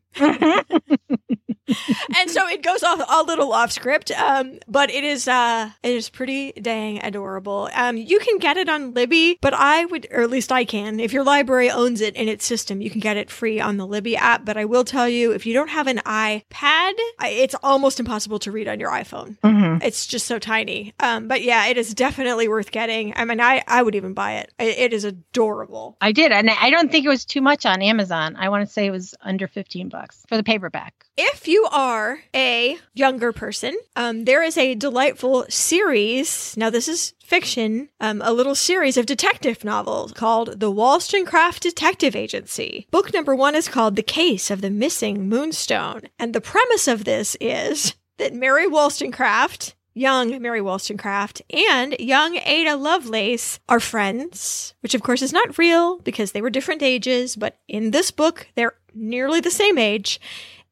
And so it goes off a little off script, um, but it is uh, it is pretty dang adorable. Um, you can get it on Libby, but I would, or at least I can. If your library owns it in its system, you can get it free on the Libby app. But I will tell you, if you don't have an iPad, it's almost impossible to read on your iPhone. Mhm. It's just so tiny. Um, but yeah, it is definitely worth getting. I mean, I I would even buy it. It, it is adorable. I did, and I don't think it was too much on Amazon. I want to say it was under fifteen bucks for the paperback. If you are a younger person, um, there is a delightful series. Now, this is fiction, um, a little series of detective novels called The Wollstonecraft Detective Agency. Book number one is called The Case of the Missing Moonstone. And the premise of this is that Mary Wollstonecraft young Mary Wollstonecraft and young Ada Lovelace are friends, which of course is not real because they were different ages, but in this book, they're nearly the same age.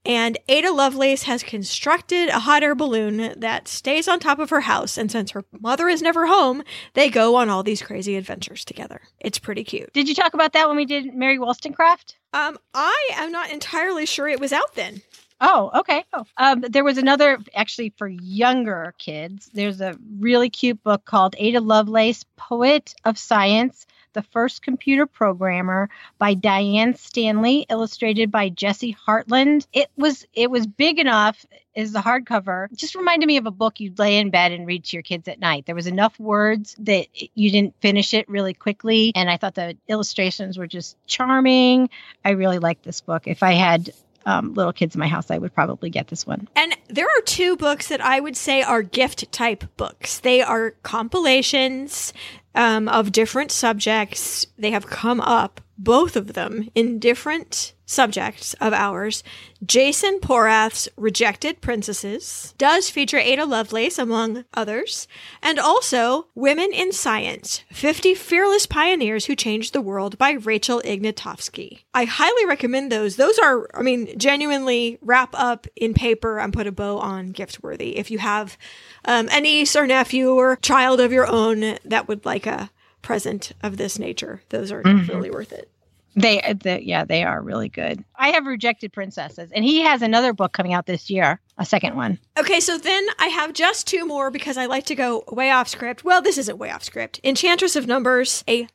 And Ada Lovelace has constructed a hot air balloon that stays on top of her house. And since her mother is never home, they go on all these crazy adventures together. It's pretty cute. Did you talk about that when we did Mary Wollstonecraft? Um, I am not entirely sure it was out then. Oh, okay. Oh. Um, there was another actually for younger kids. There's a really cute book called Ada Lovelace, Poet of Science, the First Computer Programmer by Diane Stanley, illustrated by Jessie Hartland. It was it was big enough as the hardcover. Just reminded me of a book you'd lay in bed and read to your kids at night. There was enough words that you didn't finish it really quickly, and I thought the illustrations were just charming. I really liked this book. If I had um, little kids in my house, I would probably get this one. And there are two books that I would say are gift type books. They are compilations um, of different subjects. They have come up, both of them, in different subjects of ours, Jason Porath's Rejected Princesses does feature Ada Lovelace, among others, and also Women in Science 50 Fearless Pioneers Who Changed the World by Rachel Ignotofsky. I highly recommend those. Those are, I mean, genuinely wrap up in paper and put a bow on gift worthy. If you have um, a niece or nephew or child of your own that would like a present of this nature, those are Mhm. really worth it. They, they, yeah, they are really good. I have Rejected Princesses, and he has another book coming out this year, a second one. Okay, so then I have just two more because I like to go way off script. Well, this isn't way off script. Enchantress of Numbers, a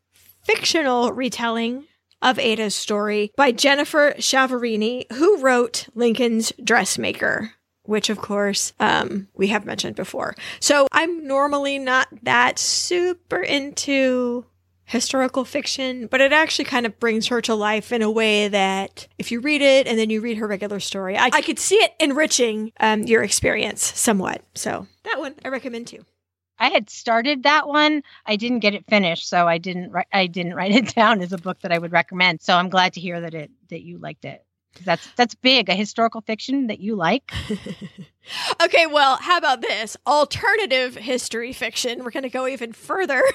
fictional retelling of Ada's story by Jennifer Chiaverini, who wrote Lincoln's Dressmaker. Which, of course, um, we have mentioned before. So I'm normally not that super into historical fiction, but it actually kind of brings her to life in a way that if you read it and then you read her regular story, I, I could see it enriching um, your experience somewhat. So that one I recommend too. I had started that one. I didn't get it finished, so I didn't. I didn't write it down as a book that I would recommend. So I'm glad to hear that it that you liked it. That's that's big. A historical fiction that you like. okay, well, how about this? Alternative history fiction. We're going to go even further.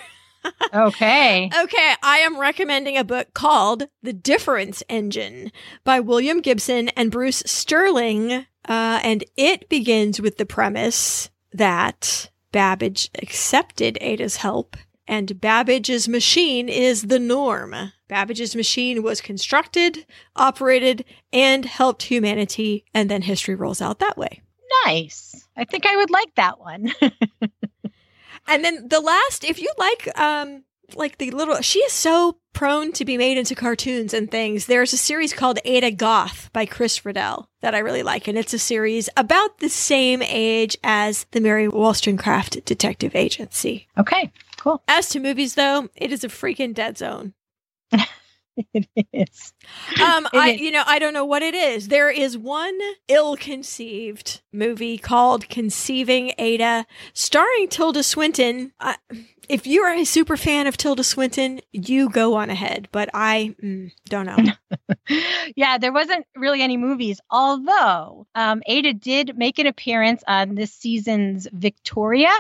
Okay. Okay, I am recommending a book called The Difference Engine by William Gibson and Bruce Sterling. Uh, and it begins with the premise that Babbage accepted Ada's help and Babbage's machine is the norm. Babbage's machine was constructed, operated, and helped humanity, and then history rolls out that way. Nice. I think I would like that one. And then the last, if you like, um, like the little, she is so prone to be made into cartoons and things. There's a series called Ada Goth by Chris Riddell that I really like, and it's a series about the same age as the Mary Wollstonecraft Detective Agency. okay. Cool. As to movies, though, it is a freaking dead zone. It is. Um, It I, is. you know, I don't know what it is. There is one ill-conceived movie called Conceiving Ada, starring Tilda Swinton. Uh, if you are a super fan of Tilda Swinton, you go on ahead. But I mm, don't know. yeah, there wasn't really any movies, although um, Ada did make an appearance on this season's Victoria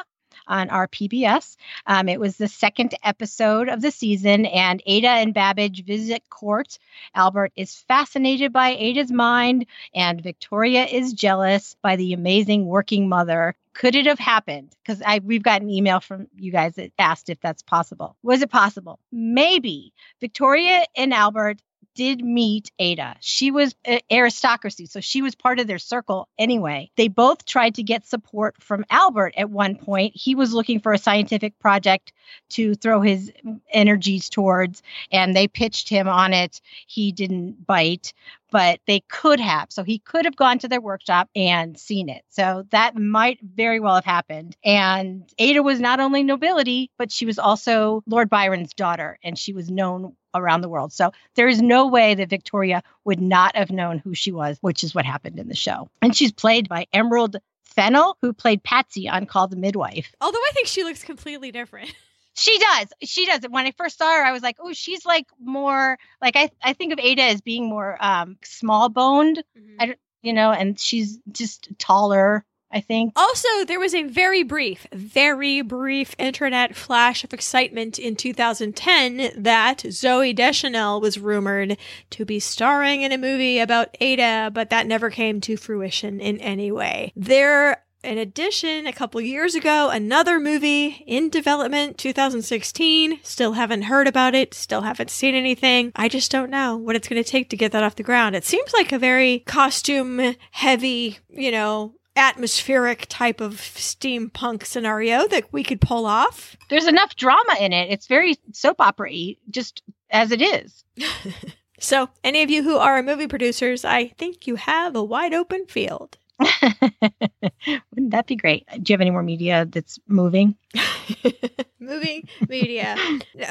on our PBS. Um, it was the second episode of the season, and Ada and Babbage visit court. Albert is fascinated by Ada's mind, and Victoria is jealous by the amazing working mother. Could it have happened? Because I we've got an email from you guys that asked if that's possible. Was it possible? Maybe. Victoria and Albert did meet Ada. She was uh, aristocracy, so she was part of their circle anyway. They both tried to get support from Albert at one point. He was looking for a scientific project to throw his energies towards, and they pitched him on it. He didn't bite, but they could have. So he could have gone to their workshop and seen it. So that might very well have happened. And Ada was not only nobility, but she was also Lord Byron's daughter, and she was known around the world. So there is no way that Victoria would not have known who she was, which is what happened in the show. And she's played by Emerald Fennell, who played Patsy on Call the Midwife. Although I think she looks completely different. She does. She does. When I first saw her, I was like, oh, she's like more like I, I think of Ada as being more um small boned, I you know, and she's just taller, I think. Also, there was a very brief, very brief internet flash of excitement in 2010 that Zooey Deschanel was rumored to be starring in a movie about Ada, but that never came to fruition in any way. There in addition, a couple years ago, another movie in development, 2016. Still haven't heard about it, still haven't seen anything. I just don't know what it's going to take to get that off the ground. It seems like a very costume heavy, you know, atmospheric type of steampunk scenario that we could pull off. There's enough drama in it. It's very soap opera y, just as it is. So, any of you who are movie producers, I think you have a wide open field. Wouldn't that be great? Do you have any more media that's moving? moving media.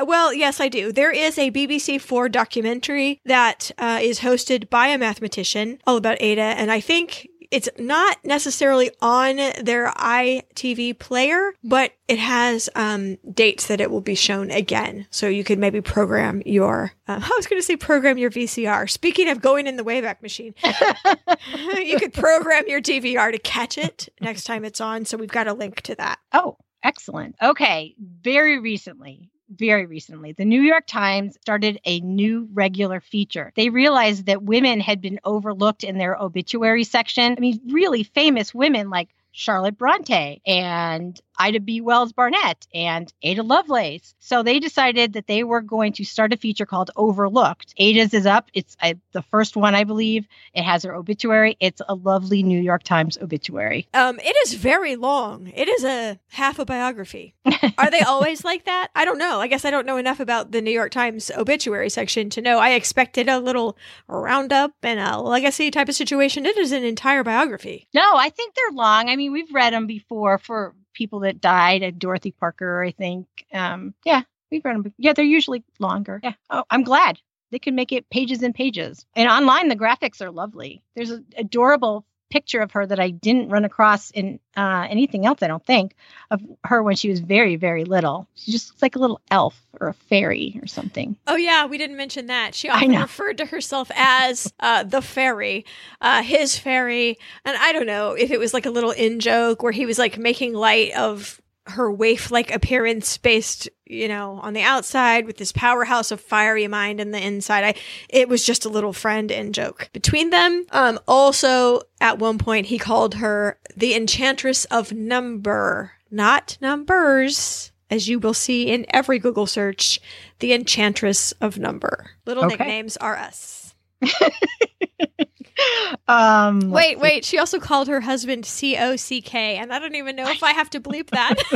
Well, yes, I do. There is a BBC Four documentary that uh, is hosted by a mathematician all about Ada, and I think it's not necessarily on their iTV player, but it has um, dates that it will be shown again. So you could maybe program your, uh, I was going to say program your VCR. Speaking of going in the Wayback Machine, you could program your DVR to catch it next time it's on. So we've got a link to that. Oh, excellent. Okay. Very recently, very recently, the New York Times started a new regular feature. They realized that women had been overlooked in their obituary section. I mean, really famous women like Charlotte Bronte and Ida B. Wells Barnett and Ada Lovelace. So they decided that they were going to start a feature called Overlooked. Ada's is up. It's uh, the first one, I believe. It has her obituary. It's a lovely New York Times obituary. Um, it is very long. It is a half a biography. Are they always like that? I don't know. I guess I don't know enough about the New York Times obituary section to know. I expected a little roundup and a legacy type of situation. It is an entire biography. No, I think they're long. I mean, we've read them before for people that died at Dorothy Parker, I think. Um, yeah, we've read them. Yeah, they're usually longer. Yeah. Oh, I'm glad they can make it pages and pages. And online, the graphics are lovely. There's an adorable picture of her that I didn't run across in uh, anything else, I don't think, of her when she was very, very little. She just looks like a little elf or a fairy or something. Oh, yeah, we didn't mention that. She often referred to herself as uh, the fairy, uh, his fairy. And I don't know if it was like a little in joke where he was like making light of her waif like appearance based you know on the outside with this powerhouse of fiery mind in the inside. I it was just a little friend and joke between them. Um also at one point he called her the enchantress of number not numbers as you will see in every google search the enchantress of number. Little okay. nicknames are us um, wait, wait. She also called her husband C O C K, and I don't even know if I have to bleep that.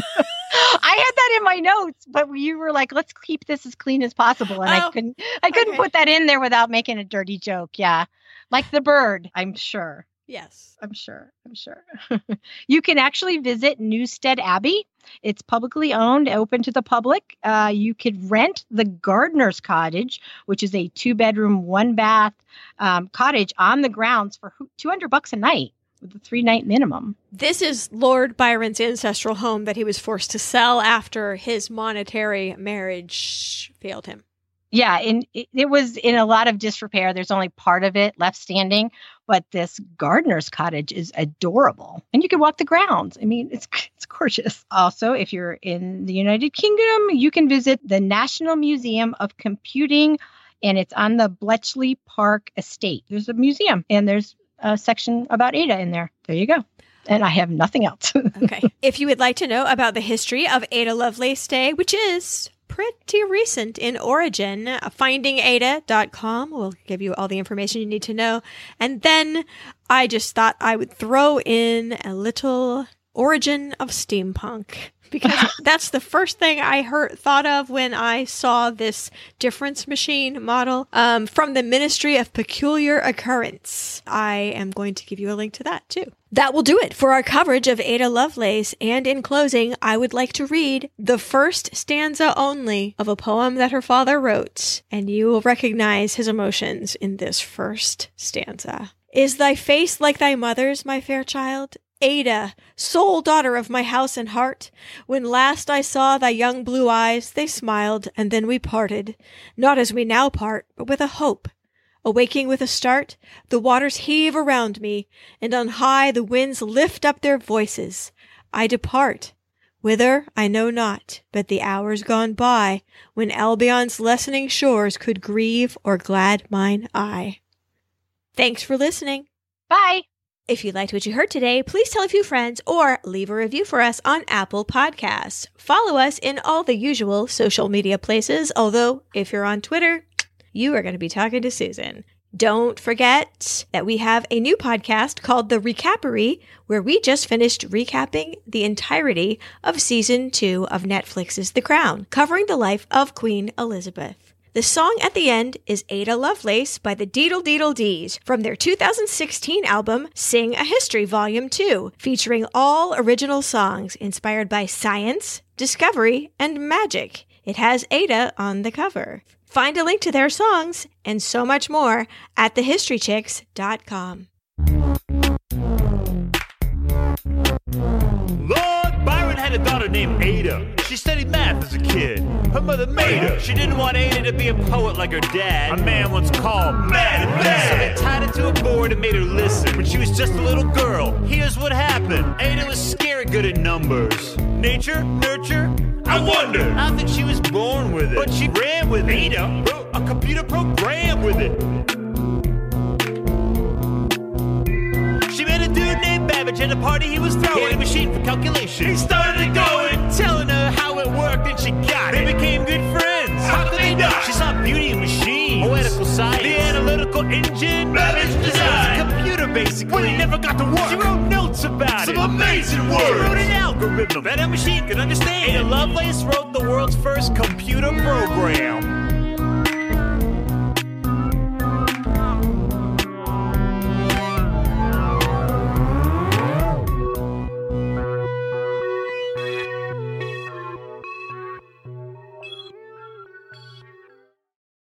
I had that in my notes, but you were like, "Let's keep this as clean as possible," and oh, I couldn't. I couldn't okay. put that in there without making a dirty joke. Yeah, like the bird. I'm sure. Yes. I'm sure. I'm sure. you can actually visit Newstead Abbey. It's publicly owned, open to the public. Uh, you could rent the Gardener's Cottage, which is a two bedroom, one bath um, cottage on the grounds for 200 bucks a night with a three night minimum. This is Lord Byron's ancestral home that he was forced to sell after his monetary marriage failed him yeah, and it, it, was in a lot of disrepair. There's only part of it left standing, but this gardener's cottage is adorable, and you can walk the grounds. I mean, it's it's gorgeous. Also, if you're in the United Kingdom, you can visit the National Museum of Computing, and it's on the Bletchley Park estate. There's a museum, and there's a section about Ada in there. There you go and I have nothing else. okay. If you would like to know about the history of Ada Lovelace Day, which is pretty recent in origin. FindingAda.com will give you all the information you need to know. And then I just thought I would throw in a little origin of steampunk because that's the first thing I heard thought of when I saw this difference machine model um, from the Ministry of Peculiar Occurrence. I am going to give you a link to that too. That will do it for our coverage of Ada Lovelace. And in closing, I would like to read the first stanza only of a poem that her father wrote, and you will recognize his emotions in this first stanza. Is thy face like thy mother's, my fair child? Ada, sole daughter of my house and heart, when last I saw thy young blue eyes, they smiled, and then we parted, not as we now part, but with a hope. Awaking with a start, the waters heave around me, and on high the winds lift up their voices. I depart. Whither, I know not, but the hours gone by, when Albion's lessening shores could grieve or glad mine eye. Thanks for listening. Bye. If you liked what you heard today, please tell a few friends or leave a review for us on Apple Podcasts. Follow us in all the usual social media places, although if you're on Twitter, you are going to be talking to Susan. Don't forget that we have a new podcast called The Recapery, where we just finished recapping the entirety of season two of Netflix's The Crown, covering the life of Queen Elizabeth. The song at the end is Ada Lovelace by the Deedle Deedle Dees from their 2016 album Sing a History Volume 2, featuring all original songs inspired by science, discovery, and magic. It has Ada on the cover. Find a link to their songs and so much more at thehistorychicks.com. Lord Byron had a daughter named Ada. She studied math as a kid. Her mother made her. She didn't want Ada to be a poet like her dad. A man once called mad and mad. So they tied her to a board and made her listen. When she was just a little girl, here's what happened. Ada was scary good at numbers. Nature, nurture, I wonder. I think she was born with it. But she ran with it. Ada wrote a computer program with it. She made a dude named Babbage at a party he was throwing. A machine for calculation. He started going, telling her how it worked, and she got it. They became good friends. How could they not? She saw beauty in machines, poetical science, the analytical engine, Babbage design, computer basically. When he never got to work, she wrote notes about Some it. Some amazing She words. wrote an algorithm that a machine could understand. Ada Lovelace wrote the world's first computer program.